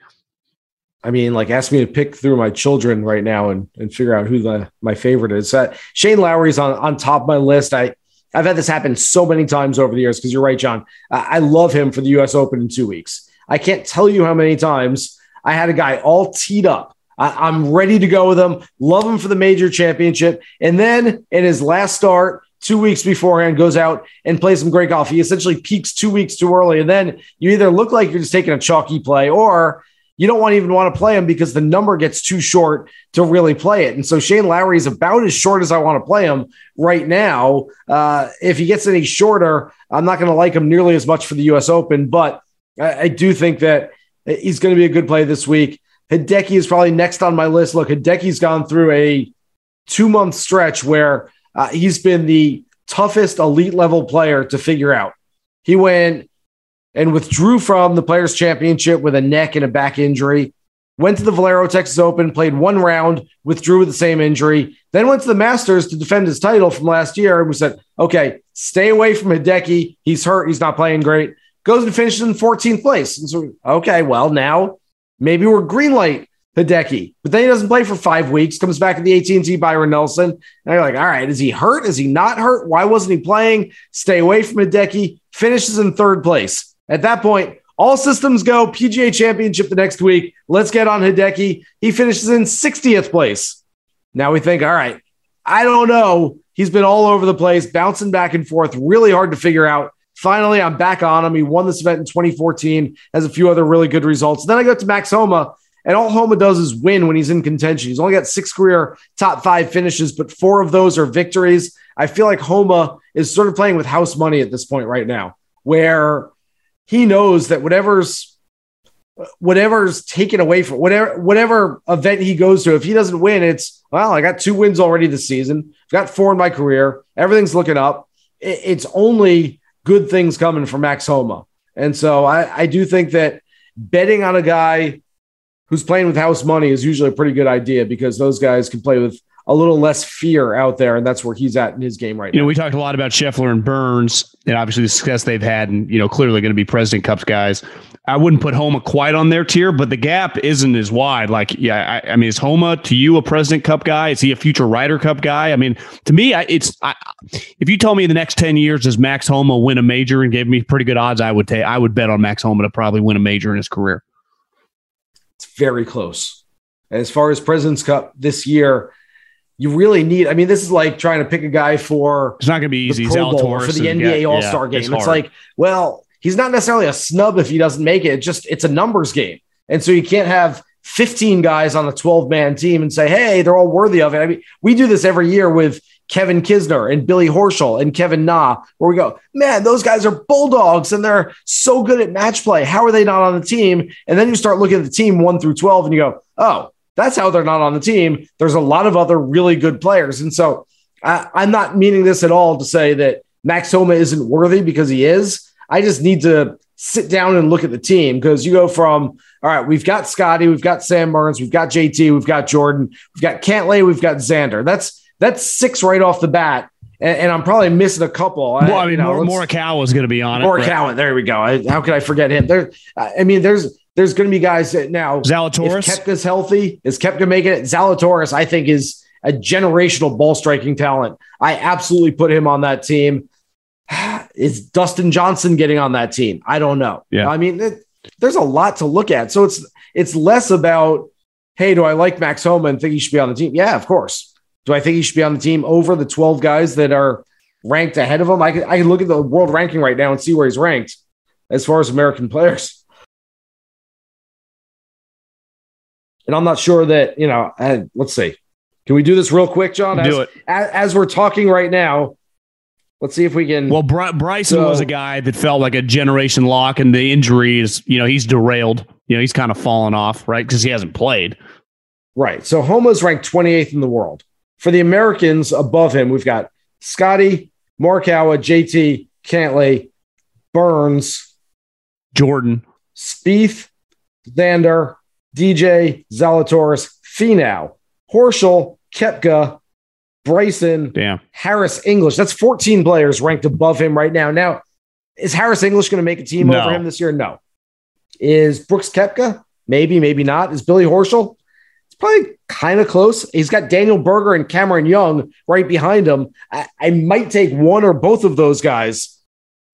I mean, like, ask me to pick through my children right now and, and figure out who the my favorite is. Uh, Shane Lowry's on on top of my list. I I've had this happen so many times over the years because you're right, John. I love him for the U.S. Open in two weeks. I can't tell you how many times I had a guy all teed up. I, am ready to go with him. Love him for the major championship, and then in his last start, two weeks beforehand, goes out and plays some great golf. He essentially peaks two weeks too early, and then you either look like you're just taking a chalky play, or you don't want even want to play him because the number gets too short to really play it. And so Shane Lowry is about as short as I want to play him right now. Uh, if he gets any shorter, I'm not going to like him nearly as much for the U.S. Open, but I, I do think that he's going to be a good play this week. Hideki is probably next on my list. Look, Hideki's gone through a two month stretch where uh, he's been the toughest elite level player to figure out. He went and withdrew from the Players' Championship with a neck and a back injury. Went to the Valero Texas Open, played one round, withdrew with the same injury. Then went to the Masters to defend his title from last year. And we said, okay, stay away from Hideki. He's hurt. He's not playing great. Goes and finishes in 14th place. And so, okay, well, now maybe we're green light Hideki. But then he doesn't play for five weeks, comes back at the AT&T Byron Nelson. And you're like, all right, is he hurt? Is he not hurt? Why wasn't he playing? Stay away from Hideki. Finishes in third place. At that point, all systems go. PGA Championship the next week. Let's get on Hideki. He finishes in 60th place. Now we think, all right, I don't know. He's been all over the place, bouncing back and forth, really hard to figure out. Finally, I'm back on him. He won this event in 2014, has a few other really good results. Then I go to Max Homa, and all Homa does is win when he's in contention. He's only got six career top five finishes, but four of those are victories. I feel like Homa is sort of playing with house money at this point right now, where he knows that whatever's whatever's taken away from whatever whatever event he goes to, if he doesn't win, it's well, I got two wins already this season. I've got four in my career. Everything's looking up. It's only good things coming for Max Homa. And so I, I do think that betting on a guy who's playing with house money is usually a pretty good idea because those guys can play with a little less fear out there, and that's where he's at in his game right you now. You know, we talked a lot about Scheffler and Burns, and obviously the success they've had, and you know, clearly going to be President Cups guys. I wouldn't put Homa quite on their tier, but the gap isn't as wide. Like, yeah, I, I mean, is Homa to you a President Cup guy? Is he a future Ryder Cup guy? I mean, to me, I, it's I, if you told me in the next ten years does Max Homa win a major and gave me pretty good odds, I would take I would bet on Max Homa to probably win a major in his career. It's very close. As far as President's Cup this year, you really need. I mean, this is like trying to pick a guy for. It's not going to be easy. Pro Bowl for the NBA All Star yeah, game. It's, it's like, well, he's not necessarily a snub if he doesn't make it. It's just it's a numbers game, and so you can't have 15 guys on a 12 man team and say, hey, they're all worthy of it. I mean, we do this every year with Kevin Kisner and Billy Horschel and Kevin Na, where we go, man, those guys are bulldogs and they're so good at match play. How are they not on the team? And then you start looking at the team one through 12 and you go, oh, that's how they're not on the team. There's a lot of other really good players. And so I, I'm not meaning this at all to say that Max Homa isn't worthy because he is. I just need to sit down and look at the team because you go from, all right, we've got Scotty, we've got Sam Burns, we've got JT, we've got Jordan, we've got Cantlay, we've got Xander. That's that's six right off the bat. And, and I'm probably missing a couple. Well, I, mean, you know, Morikawa is going to be on it. Morikawa, right? there we go. I, how could I forget him? There, I mean, there's there's going to be guys that now Zalatoris. If Koepka's healthy, is Koepka making it? Zalatoris, I think, is a generational ball striking talent. I absolutely put him on that team. Is Dustin Johnson getting on that team? I don't know. Yeah. I mean, it, there's a lot to look at. So it's it's less about, hey, do I like Max Homa and think he should be on the team? Yeah, of course. Do I think he should be on the team over the 12 guys that are ranked ahead of him? I can, I can look at the world ranking right now and see where he's ranked as far as American players. And I'm not sure that, you know, uh, let's see. Can we do this real quick, John? As, do it. As, as, we're talking right now, let's see if we can. Well, Bry- Bryson so, was a guy that felt like a generation lock, and the injuries, you know, he's derailed. You know, he's kind of fallen off, right? Because he hasn't played. Right. So Homa's ranked 28th in the world. For the Americans above him, we've got Scotty, Morikawa, JT, Cantlay, Burns, Jordan, Spieth, Xander, DJ, Zalatoris, Finau, Horschel, Koepka, Bryson, Damn. Harris English. That's 14 players ranked above him right now. Now, is Harris English going to make a team No. over him this year? No. Is Brooks Koepka? Maybe, maybe not. Is Billy Horschel? It's probably kind of close. He's got Daniel Berger and Cameron Young right behind him. I, I might take one or both of those guys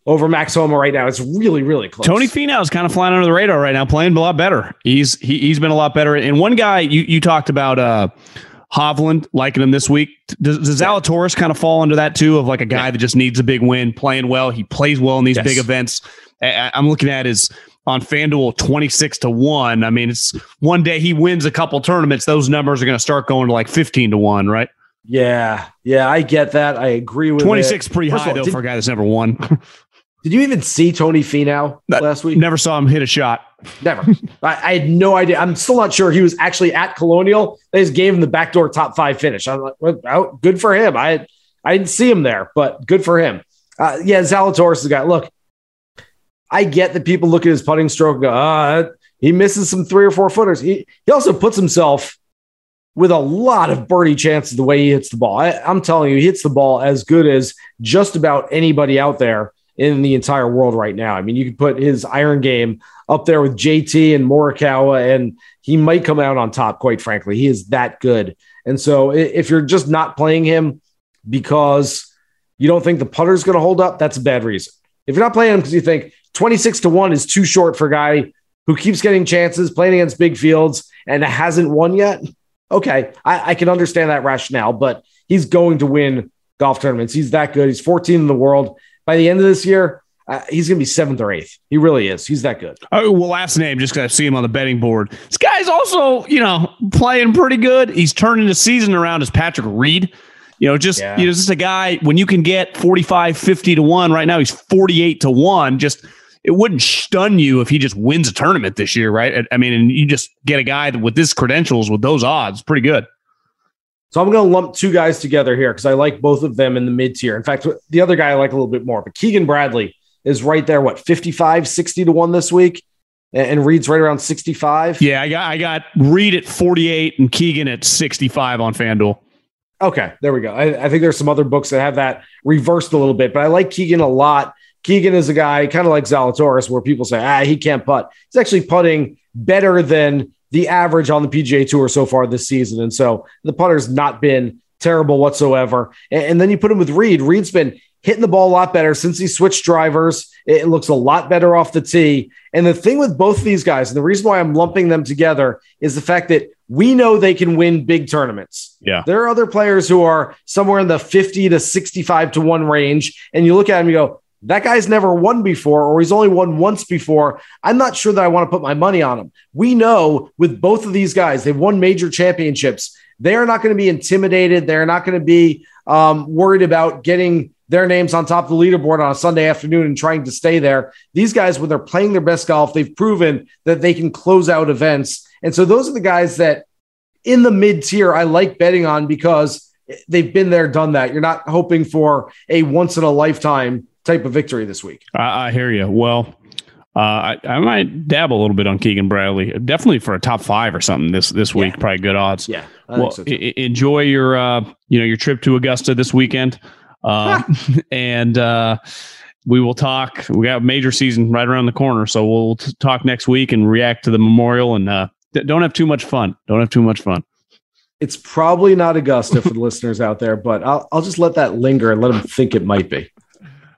over Max Homa right now. It's really, really close. Tony Finau is kind of flying under the radar right now, playing a lot better. He's he, he's been a lot better. And one guy you you talked about uh Hovland liking him this week. Does, does Zalatoris kind of fall under that too? Of like a guy that just needs a big win, playing well. He plays well in these Yes. big events. I, I'm looking at his on FanDuel 26 to 1. I mean, it's one day he wins a couple tournaments, those numbers are going to start going to like 15 to 1, right? Yeah, yeah, I get that. I agree with 26 it. pretty First high all, though did, for a guy that's never won. did you even see Tony Finau last week? never saw him hit a shot. Never. I, I had no idea. I'm still not sure he was actually at Colonial. They just gave him the backdoor top five finish. I'm like, well, oh, good for him. I I didn't see him there, but good for him. Uh, yeah, Zalatoris is the guy. Look, I get that people look at his putting stroke and go, ah, he misses some three or four footers. He he also puts himself with a lot of birdie chances the way he hits the ball. I, I'm telling you, he hits the ball as good as just about anybody out there in the entire world right now. I mean, you could put his iron game up there with JT and Morikawa, and he might come out on top, quite frankly. He is that good. And so if you're just not playing him because you don't think the putter's going to hold up, that's a bad reason. If you're not playing him because you think 26 to 1 is too short for a guy who keeps getting chances, playing against big fields, and hasn't won yet, okay, I, I can understand that rationale, but he's going to win golf tournaments. He's that good. He's 14 in the world. By the end of this year, uh, he's going to be seventh or eighth. He really is. He's that good. Oh, well, last name, just because I see him on the betting board. This guy's also, you know, playing pretty good. He's turning the season around as Patrick Reed. You know, just, Yeah. you know, just a guy, when you can get 45, 50 to 1, right now he's 48 to 1. Just, it wouldn't stun you if he just wins a tournament this year, right? I- I mean, and you just get a guy with his credentials, with those odds, pretty good. So I'm going to lump two guys together here because I like both of them in the mid tier. In fact, the other guy I like a little bit more, but Keegan Bradley is right there, what, 55, 60 to 1 this week? And, and Reed's right around 65. Yeah, I got, I got Reed at 48 and Keegan at 65 on FanDuel. Okay, there we go. I, I think there's some other books that have that reversed a little bit, but I like Keegan a lot. Keegan is a guy kind of like Zalatoris, where people say, ah, he can't putt. He's actually putting better than the average on the PGA Tour so far this season. And so the putter's not been terrible whatsoever. And, and then you put him with Reed. Reed's been hitting the ball a lot better since he switched drivers. It looks a lot better off the tee. And the thing with both of these guys, and the reason why I'm lumping them together is the fact that we know they can win big tournaments. Yeah. There are other players who are somewhere in the 50 to 65 to 1 range. And you look at them, you go, that guy's never won before, or he's only won once before. I'm not sure that I want to put my money on him. We know with both of these guys, they've won major championships. They're not going to be intimidated. They're not going to be um, worried about getting their names on top of the leaderboard on a Sunday afternoon and trying to stay there. These guys, when they're playing their best golf, they've proven that they can close out events. And so those are the guys that in the mid tier I like betting on because they've been there, done that. You're not hoping for a once in a lifetime type of victory this week. I, I hear you. Well, uh, I, I might dabble a little bit on Keegan Bradley. Definitely for a top five or something this this week. Yeah. Probably good odds. Yeah. I Well, so e- enjoy your uh, you know your trip to Augusta this weekend, uh, and uh, we will talk. We got major season right around the corner, so we'll t- talk next week and react to the memorial. And uh, d- don't have too much fun. Don't have too much fun. it's probably not Augusta for the listeners out there, but I'll, I'll just let that linger and let them think it might be.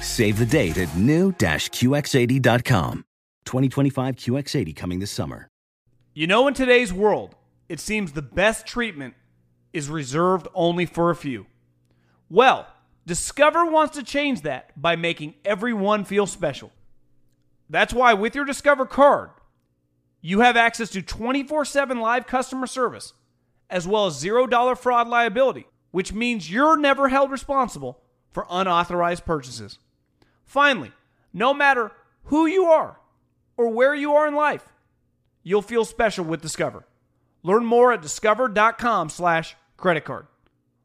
Save the date at new-QX80.com. 2025 QX80 coming this summer. You know, in today's world, it seems the best treatment is reserved only for a few. Well, Discover wants to change that by making everyone feel special. That's why, with your Discover card, you have access to 24 7 live customer service, as well as $0 fraud liability, which means you're never held responsible for unauthorized purchases. Finally, no matter who you are or where you are in life, you'll feel special with Discover. Learn more at discover.com slash credit card.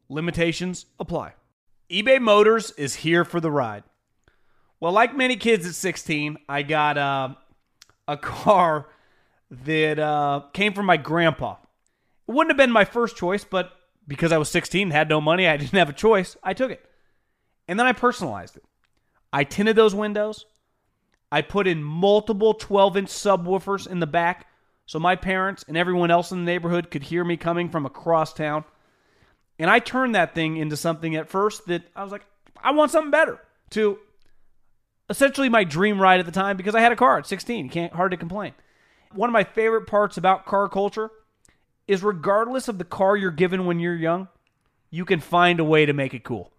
Limitations apply. eBay Motors is here for the ride. Well, like many kids at 16, I got uh, a car that uh, came from my grandpa. It wouldn't have been my first choice, but because I was 16 had no money, I didn't have a choice, I took it. And then I personalized it. I tinted those windows. I put in multiple 12 inch subwoofers in the back so my parents and everyone else in the neighborhood could hear me coming from across town. And I turned that thing into something at first that I was like, I want something better. To essentially my dream ride at the time because I had a car at 16. Can't hard to complain. One of my favorite parts about car culture is regardless of the car you're given when you're young, you can find a way to make it cool.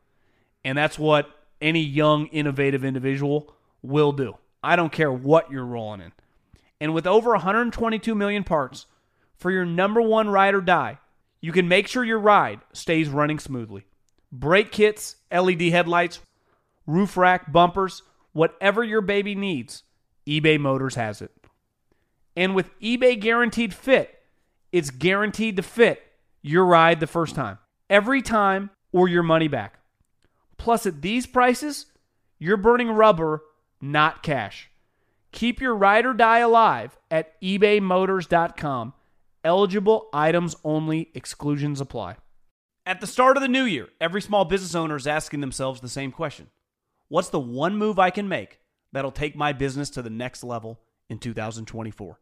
And that's what any young, innovative individual will do. I don't care what you're rolling in. And with over 122 million parts for your number one ride or die, you can make sure your ride stays running smoothly. Brake kits, LED headlights, roof rack, bumpers, whatever your baby needs, eBay Motors has it. And with eBay Guaranteed Fit, it's guaranteed to fit your ride the first time, every time, or your money back. Plus, at these prices, you're burning rubber, not cash. Keep your ride or die alive at ebaymotors.com. Eligible items only, exclusions apply. At the start of the new year, every small business owner is asking themselves the same question What's the one move I can make that'll take my business to the next level in 2024?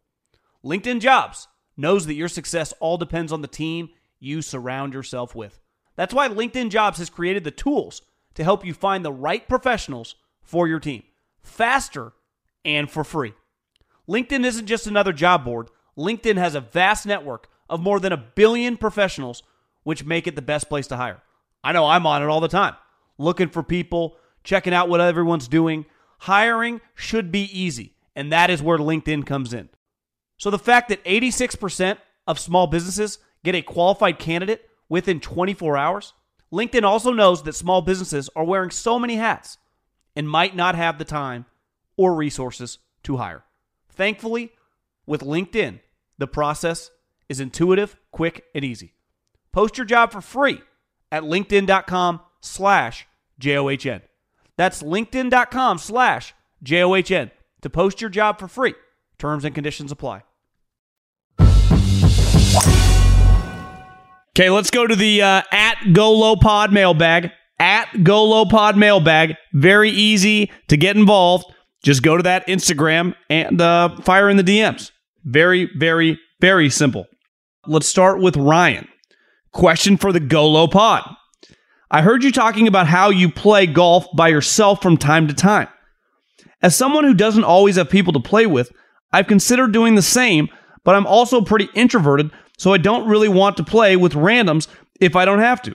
LinkedIn Jobs knows that your success all depends on the team you surround yourself with. That's why LinkedIn Jobs has created the tools to help you find the right professionals for your team faster and for free. LinkedIn isn't just another job board, LinkedIn has a vast network of more than a billion professionals, which make it the best place to hire. I know I'm on it all the time, looking for people, checking out what everyone's doing. Hiring should be easy, and that is where LinkedIn comes in. So the fact that 86% of small businesses get a qualified candidate within 24 hours, LinkedIn also knows that small businesses are wearing so many hats and might not have the time or resources to hire. Thankfully, with LinkedIn, the process is intuitive, quick, and easy. Post your job for free at linkedin.com slash J-O-H-N. That's linkedin.com slash J-O-H-N to post your job for free. Terms and conditions apply. Okay, let's go to the uh, at Go Pod mailbag. At Go Pod mailbag. Very easy to get involved. Just go to that Instagram and uh, fire in the DMs. Very, very, very simple. Let's start with Ryan. Question for the Go Pod. I heard you talking about how you play golf by yourself from time to time. As someone who doesn't always have people to play with, I've considered doing the same, but I'm also pretty introverted, so I don't really want to play with randoms if I don't have to.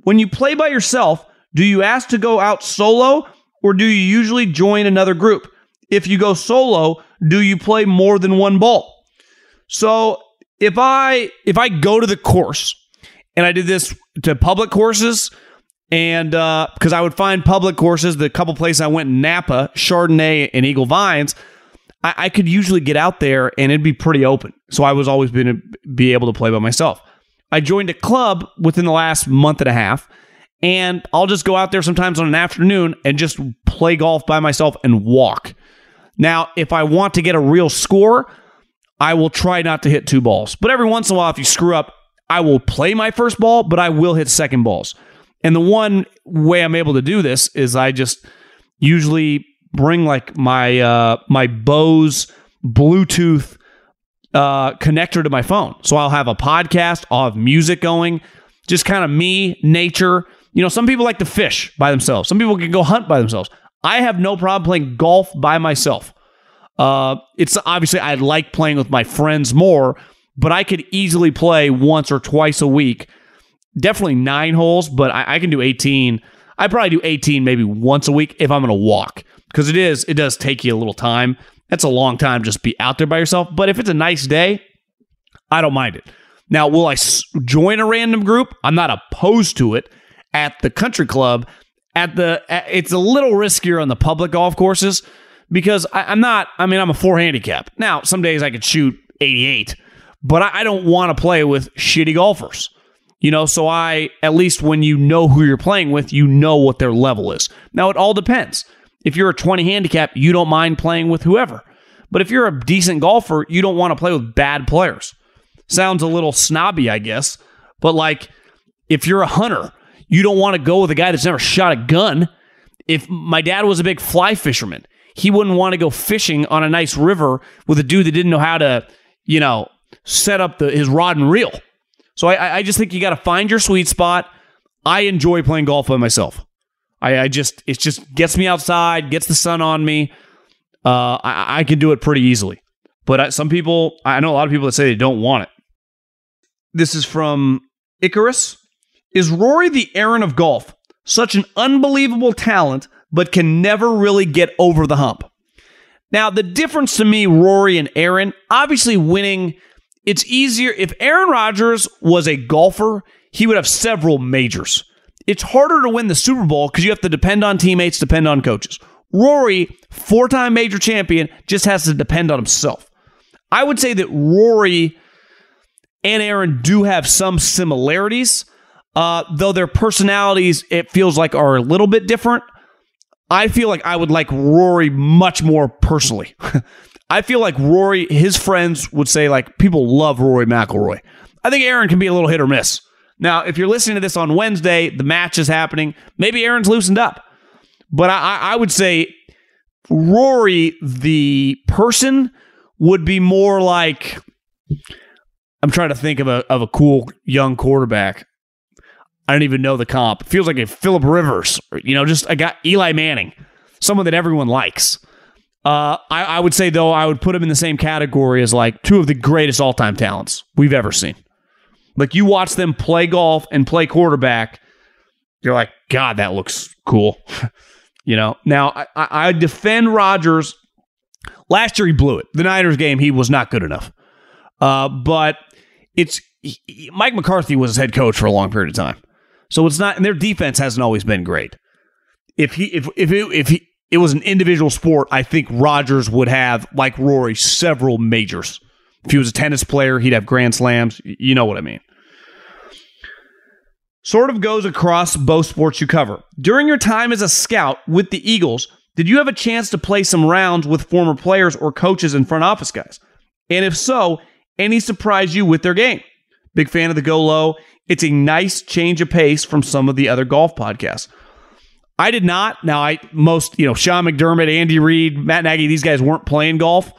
When you play by yourself, do you ask to go out solo or do you usually join another group? If you go solo, do you play more than one ball? So, if I if I go to the course and I did this to public courses and because uh, I would find public courses, the couple places I went, Napa, Chardonnay, and Eagle Vines, I, I could usually get out there and it'd be pretty open. So I was always going to be able to play by myself. I joined a club within the last month and a half, and I'll just go out there sometimes on an afternoon and just play golf by myself and walk. Now, if I want to get a real score, I will try not to hit two balls. But every once in a while, if you screw up, I will play my first ball, but I will hit second balls. And the one way I'm able to do this is I just usually bring like my uh, my Bose Bluetooth uh, connector to my phone. So I'll have a podcast, I'll have music going, just kind of me, nature. You know, some people like to fish by themselves. Some people can go hunt by themselves. I have no problem playing golf by myself. Uh, it's obviously I like playing with my friends more, but I could easily play once or twice a week. Definitely nine holes, but I, I can do 18. I probably do 18 maybe once a week if I'm going to walk because it is it does take you a little time. That's a long time just be out there by yourself. But if it's a nice day, I don't mind it. Now, will I s- join a random group? I'm not opposed to it at the country club. At the, at, it's a little riskier on the public golf courses because I, am not. I mean, I'm a four handicap. Now, some days I could shoot 88, but I, I don't want to play with shitty golfers. You know, so I at least when you know who you're playing with, you know what their level is. Now, it all depends. If you're a 20 handicap, you don't mind playing with whoever. But if you're a decent golfer, you don't want to play with bad players. Sounds a little snobby, I guess. But like, if you're a hunter, you don't want to go with a guy that's never shot a gun. If my dad was a big fly fisherman, he wouldn't want to go fishing on a nice river with a dude that didn't know how to, you know, set up the, his rod and reel. So I, I just think you got to find your sweet spot. I enjoy playing golf by myself. I, I just it just gets me outside, gets the sun on me. Uh, I, I can do it pretty easily. But I, some people, I know a lot of people that say they don't want it. This is from Icarus. Is Rory the Aaron of golf? Such an unbelievable talent, but can never really get over the hump. Now, the difference to me, Rory and Aaron, obviously winning, it's easier. If Aaron Rodgers was a golfer, he would have several majors. It's harder to win the Super Bowl because you have to depend on teammates, depend on coaches. Rory, four time major champion, just has to depend on himself. I would say that Rory and Aaron do have some similarities, uh, though their personalities, it feels like, are a little bit different. I feel like I would like Rory much more personally. I feel like Rory, his friends would say, like, people love Rory McIlroy. I think Aaron can be a little hit or miss. Now, if you're listening to this on Wednesday, the match is happening. Maybe Aaron's loosened up. But I, I would say Rory, the person, would be more like I'm trying to think of a of a cool young quarterback. I don't even know the comp. It feels like a Philip Rivers, you know, just a guy Eli Manning, someone that everyone likes. Uh, I, I would say though, I would put him in the same category as like two of the greatest all time talents we've ever seen. Like you watch them play golf and play quarterback, you're like, God, that looks cool. you know. Now I, I defend Rodgers. Last year he blew it. The Niners game he was not good enough. Uh, but it's he, Mike McCarthy was his head coach for a long period of time, so it's not. And their defense hasn't always been great. If he if if it, if he it was an individual sport, I think Rodgers would have like Rory several majors. If he was a tennis player, he'd have grand slams. You know what I mean. Sort of goes across both sports you cover. During your time as a scout with the Eagles, did you have a chance to play some rounds with former players or coaches and front office guys? And if so, any surprise you with their game? Big fan of the Go Low. It's a nice change of pace from some of the other golf podcasts. I did not. Now, I most, you know, Sean McDermott, Andy Reid, Matt Nagy, these guys weren't playing golf.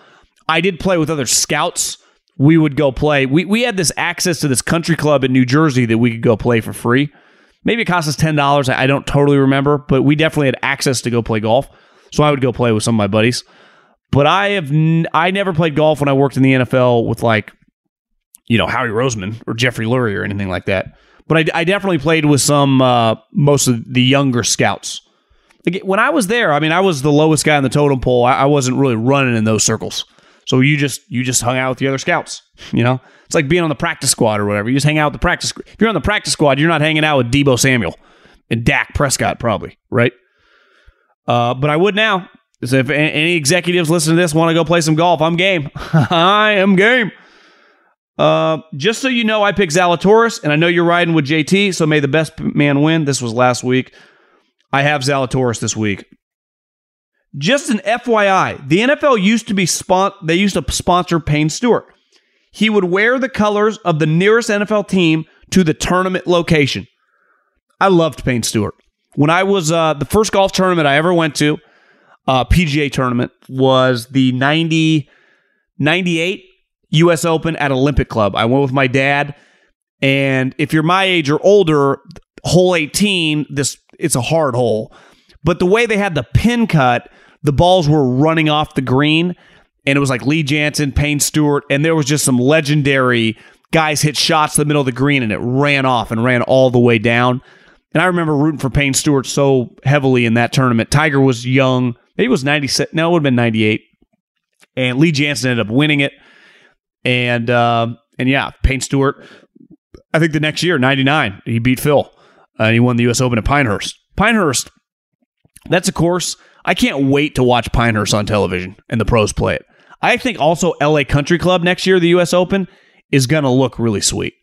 I did play with other scouts. We would go play. We, we had this access to this country club in New Jersey that we could go play for free. Maybe it cost us $10. I don't totally remember, but we definitely had access to go play golf. So I would go play with some of my buddies. But I have n- I never played golf when I worked in the NFL with like, you know, Howie Roseman or Jeffrey Lurie or anything like that. But I, I definitely played with some uh, most of the younger scouts. Like when I was there, I mean, I was the lowest guy on the totem pole. I, I wasn't really running in those circles. So you just you just hung out with the other scouts. You know, it's like being on the practice squad or whatever. You just hang out with the practice. If you're on the practice squad, you're not hanging out with Deebo Samuel and Dak Prescott, probably, right? Uh, but I would now. If any executives listen to this want to go play some golf, I'm game. I am game. Uh, just so you know, I picked Zalatoris, and I know you're riding with JT, so may the best man win. This was last week. I have Zalatoris this week. Just an FYI, the NFL used to be spon- they used to sponsor Payne Stewart. He would wear the colors of the nearest NFL team to the tournament location. I loved Payne Stewart. When I was uh, the first golf tournament I ever went to, uh, PGA tournament, was the 90, 98 U.S. Open at Olympic Club. I went with my dad, and if you're my age or older, hole 18, this it's a hard hole. But the way they had the pin cut, the balls were running off the green, and it was like Lee Janzen, Payne Stewart, and there was just some legendary guys hit shots the middle of the green, and it ran off and ran all the way down. And I remember rooting for Payne Stewart so heavily in that tournament. Tiger was young. Maybe it was 96. No, it would have been 98. And Lee Janzen ended up winning it. And uh, and yeah, Payne Stewart, I think the next year, 99, he beat Phil. And he won the U.S. Open at Pinehurst. Pinehurst, that's a course. I can't wait to watch Pinehurst on television and the pros play it. I think also LA Country Club next year, the U.S. Open, is going to look really sweet.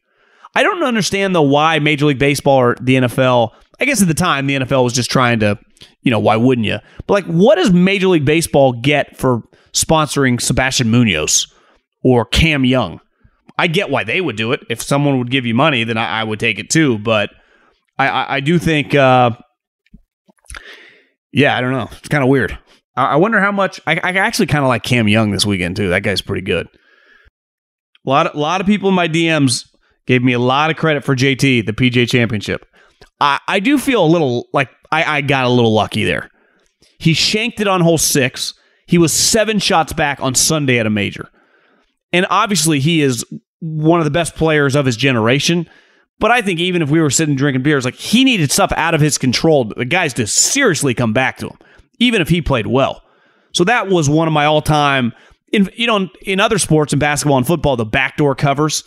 I don't understand though why Major League Baseball or the NFL. I guess at the time the NFL was just trying to, you know, why wouldn't you? But like, what does Major League Baseball get for sponsoring Sebastian Munoz or Cam Young? I get why they would do it. If someone would give you money, then I, I would take it too. But I, I, I do think, uh, yeah, I don't know. It's kind of weird. I, I wonder how much. I, I actually kind of like Cam Young this weekend too. That guy's pretty good. A lot, of, a lot of people in my DMs gave me a lot of credit for JT, the PGA Championship. I, I do feel a little like I, I got a little lucky there. He shanked it on hole six. He was seven shots back on Sunday at a major. And obviously, he is one of the best players of his generation. But I think even if we were sitting drinking beers, like he needed stuff out of his control. The guys to seriously come back to him, even if he played well. So that was one of my all-time. In you know, in other sports, in basketball and football, the backdoor covers.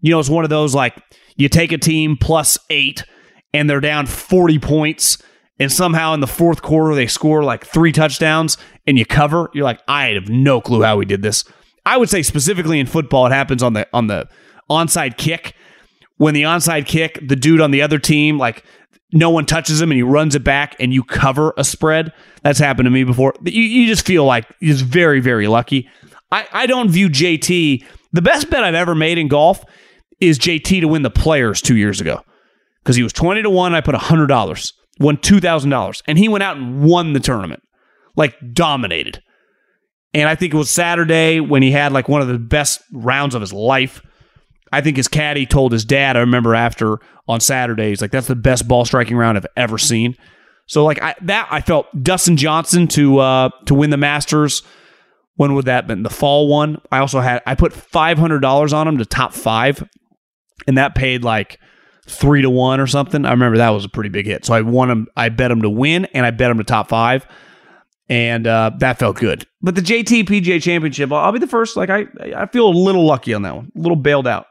You know, it's one of those like you take a team plus eight and they're down forty points, and somehow in the fourth quarter they score like three touchdowns and you cover. You're like, I have no clue how we did this. I would say specifically in football, it happens on the on the onside kick when the onside kick, the dude on the other team, like no one touches him and he runs it back and you cover a spread. That's happened to me before. You, you just feel like he's very, very lucky. I, I don't view JT. The best bet I've ever made in golf is JT to win the players two years ago. Because he was 20 to 1. I put $100, won $2,000. And he went out and won the tournament. Like dominated. And I think it was Saturday when he had like one of the best rounds of his life. I think his caddy told his dad, I remember after on Saturdays, like that's the best ball striking round I've ever seen. So like I, that I felt Dustin Johnson to uh to win the Masters. When would that have been? The fall one. I also had I put five hundred dollars on him to top five, and that paid like three to one or something. I remember that was a pretty big hit. So I won him. I bet him to win, and I bet him to top five, and uh, that felt good. But the JT PGA Championship, I'll, I'll be the first. Like I I feel a little lucky on that one, a little bailed out.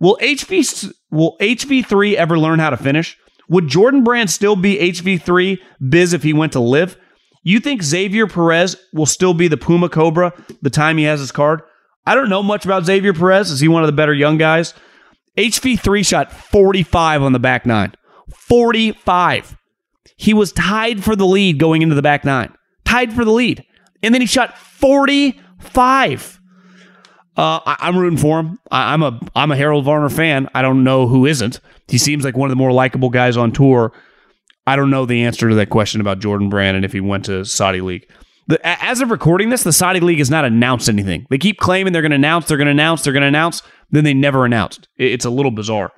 Will HV will HV3 ever learn how to finish? Would Jordan Brand still be HV3 biz if he went to LIV? You think Xavier Perez will still be the Puma Cobra the time he has his card? I don't know much about Xavier Perez. Is he one of the better young guys? HV3 shot 45 on the back nine. 45. He was tied for the lead going into the back nine. Tied for the lead. And then he shot 45. Uh, I, am rooting for him. I, am a I'm a Harold Varner fan. I don't know who isn't. He seems like one of the more likable guys on tour. I don't know the answer to that question about Jordan Brand and if he went to Saudi League. The, as of recording this, the Saudi League has not announced anything. They keep claiming they're going to announce, they're going to announce, they're going to announce. Then they never announced. It's a little bizarre.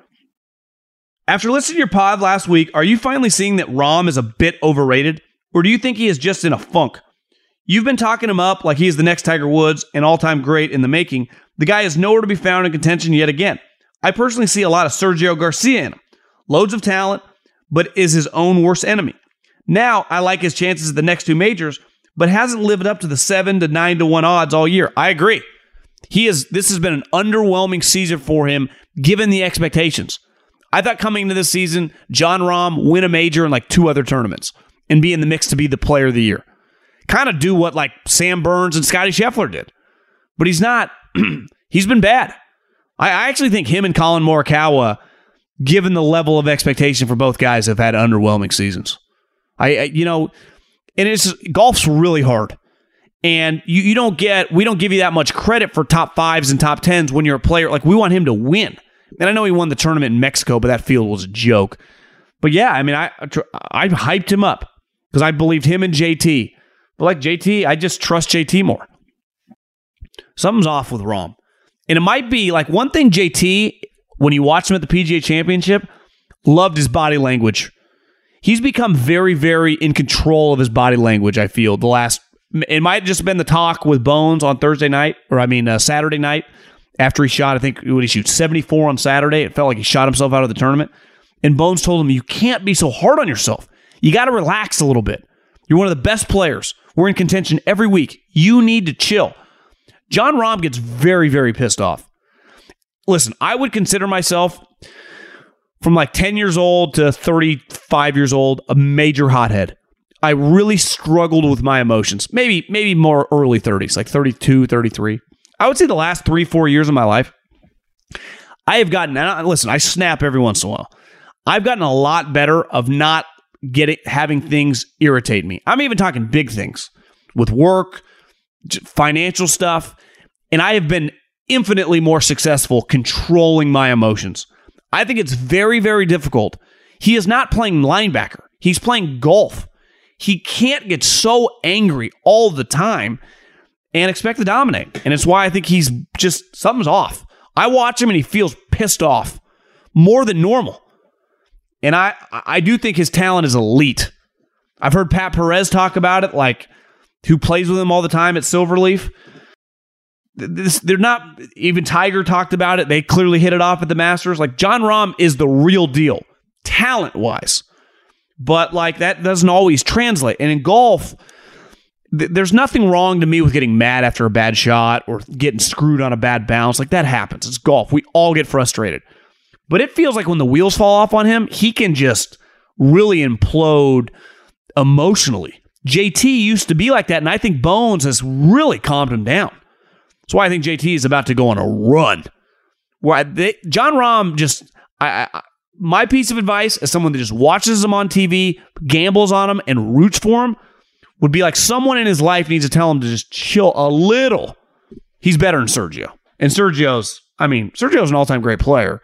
After listening to your pod last week, are you finally seeing that Rahm is a bit overrated? Or do you think he is just in a funk? You've been talking him up like he's the next Tiger Woods, an all time great in the making. The guy is nowhere to be found in contention yet again. I personally see a lot of Sergio Garcia in him. Loads of talent, but is his own worst enemy. Now, I like his chances at the next two majors, but hasn't lived up to the 7 to 9 to 1 odds all year. I agree. He is this has been an underwhelming season for him given the expectations. I thought coming into this season, Jon Rahm win a major and like two other tournaments and be in the mix to be the player of the year kind of do what like Sam Burns and Scotty Scheffler did. But he's not, he's been bad. I, I actually think him and Collin Morikawa, given the level of expectation for both guys, have had underwhelming seasons. I, I you know, and it's golf's really hard. And you, you don't get, we don't give you that much credit for top fives and top tens when you're a player. Like, we want him to win. And I know he won the tournament in Mexico, but that field was a joke. But yeah, I mean, I, I hyped him up because I believed him and JT but like JT, I just trust JT more. Something's off with Rahm. And it might be like one thing JT, when you watch him at the PGA Championship, loved his body language. He's become very, very in control of his body language, I feel, the last. It might just been the talk with Bones on Thursday night, or I mean, uh, Saturday night after he shot, I think, what he shoot 74 on Saturday. It felt like he shot himself out of the tournament. And Bones told him, You can't be so hard on yourself. You got to relax a little bit. You're one of the best players. We're in contention every week. You need to chill. Jon Rahm gets very, very pissed off. Listen, I would consider myself from like 10 years old to 35 years old a major hothead. I really struggled with my emotions. Maybe maybe more early 30s, like 32, 33. I would say the last 3 4 years of my life I have gotten listen, I snap every once in a while. I've gotten a lot better of not getting having things irritate me. I'm even talking big things with work, financial stuff, and I have been infinitely more successful controlling my emotions. I think it's very very difficult. He is not playing linebacker. He's playing golf. He can't get so angry all the time and expect to dominate. And it's why I think he's just something's off. I watch him and he feels pissed off more than normal. And I I do think his talent is elite. I've heard Pat Perez talk about it, like who plays with him all the time at Silverleaf. This, they're not even Tiger talked about it. They clearly hit it off at the Masters. Like Jon Rahm is the real deal, talent wise, but like that doesn't always translate. And in golf, th- there's nothing wrong to me with getting mad after a bad shot or getting screwed on a bad bounce. Like that happens. It's golf. We all get frustrated. But it feels like when the wheels fall off on him, he can just really implode emotionally. JT used to be like that, and I think Bones has really calmed him down. That's why I think JT is about to go on a run. Where they, Jon Rahm just, I, I, my piece of advice as someone that just watches him on TV, gambles on him, and roots for him would be like someone in his life needs to tell him to just chill a little. He's better than Sergio. And Sergio's, I mean, Sergio's an all time great player.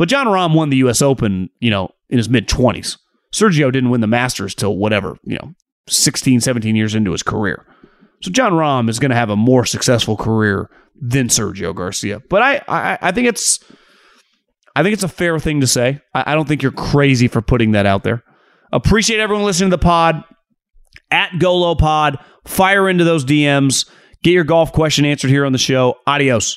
But Jon Rahm won the U.S. Open, you know, in his mid 20s. Sergio didn't win the Masters till whatever, you know, 16, 17 years into his career. So Jon Rahm is going to have a more successful career than Sergio Garcia. But I, I, I think it's, I think it's a fair thing to say. I, I don't think you're crazy for putting that out there. Appreciate everyone listening to the pod at GoLow Pod. Fire into those DMs. Get your golf question answered here on the show. Adios.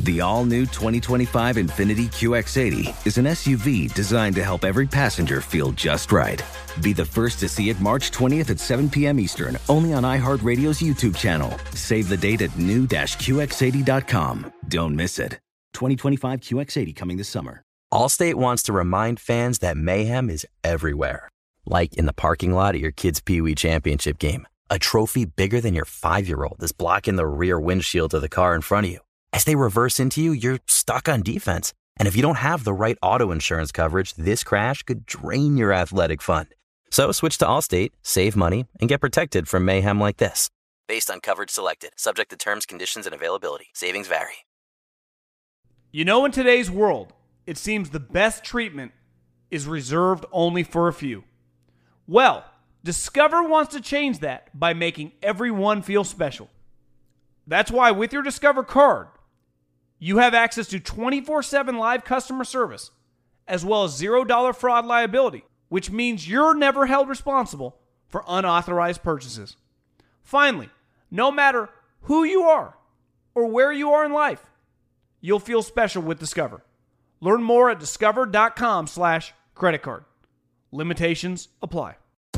The all new 2025 INFINITI QX80 is an SUV designed to help every passenger feel just right. Be the first to see it March 20th at 7 p.m. Eastern, only on iHeartRadio's YouTube channel. Save the date at new-QX80.com. Don't miss it. 2025 QX80 coming this summer. Allstate wants to remind fans that mayhem is everywhere. Like in the parking lot at your kid's Pee Wee Championship game. A trophy bigger than your five year old is blocking the rear windshield of the car in front of you. As they reverse into you, you're stuck on defense. And if you don't have the right auto insurance coverage, this crash could drain your athletic fund. So switch to Allstate, save money, and get protected from mayhem like this. Based on coverage selected, subject to terms, conditions, and availability. Savings vary. You know, in today's world, it seems the best treatment is reserved only for a few. Well, Discover wants to change that by making everyone feel special. That's why, with your Discover card, you have access to 24 7 live customer service, as well as $0 fraud liability, which means you're never held responsible for unauthorized purchases. Finally, no matter who you are or where you are in life, you'll feel special with Discover. Learn more at discover.com slash credit card. Limitations apply.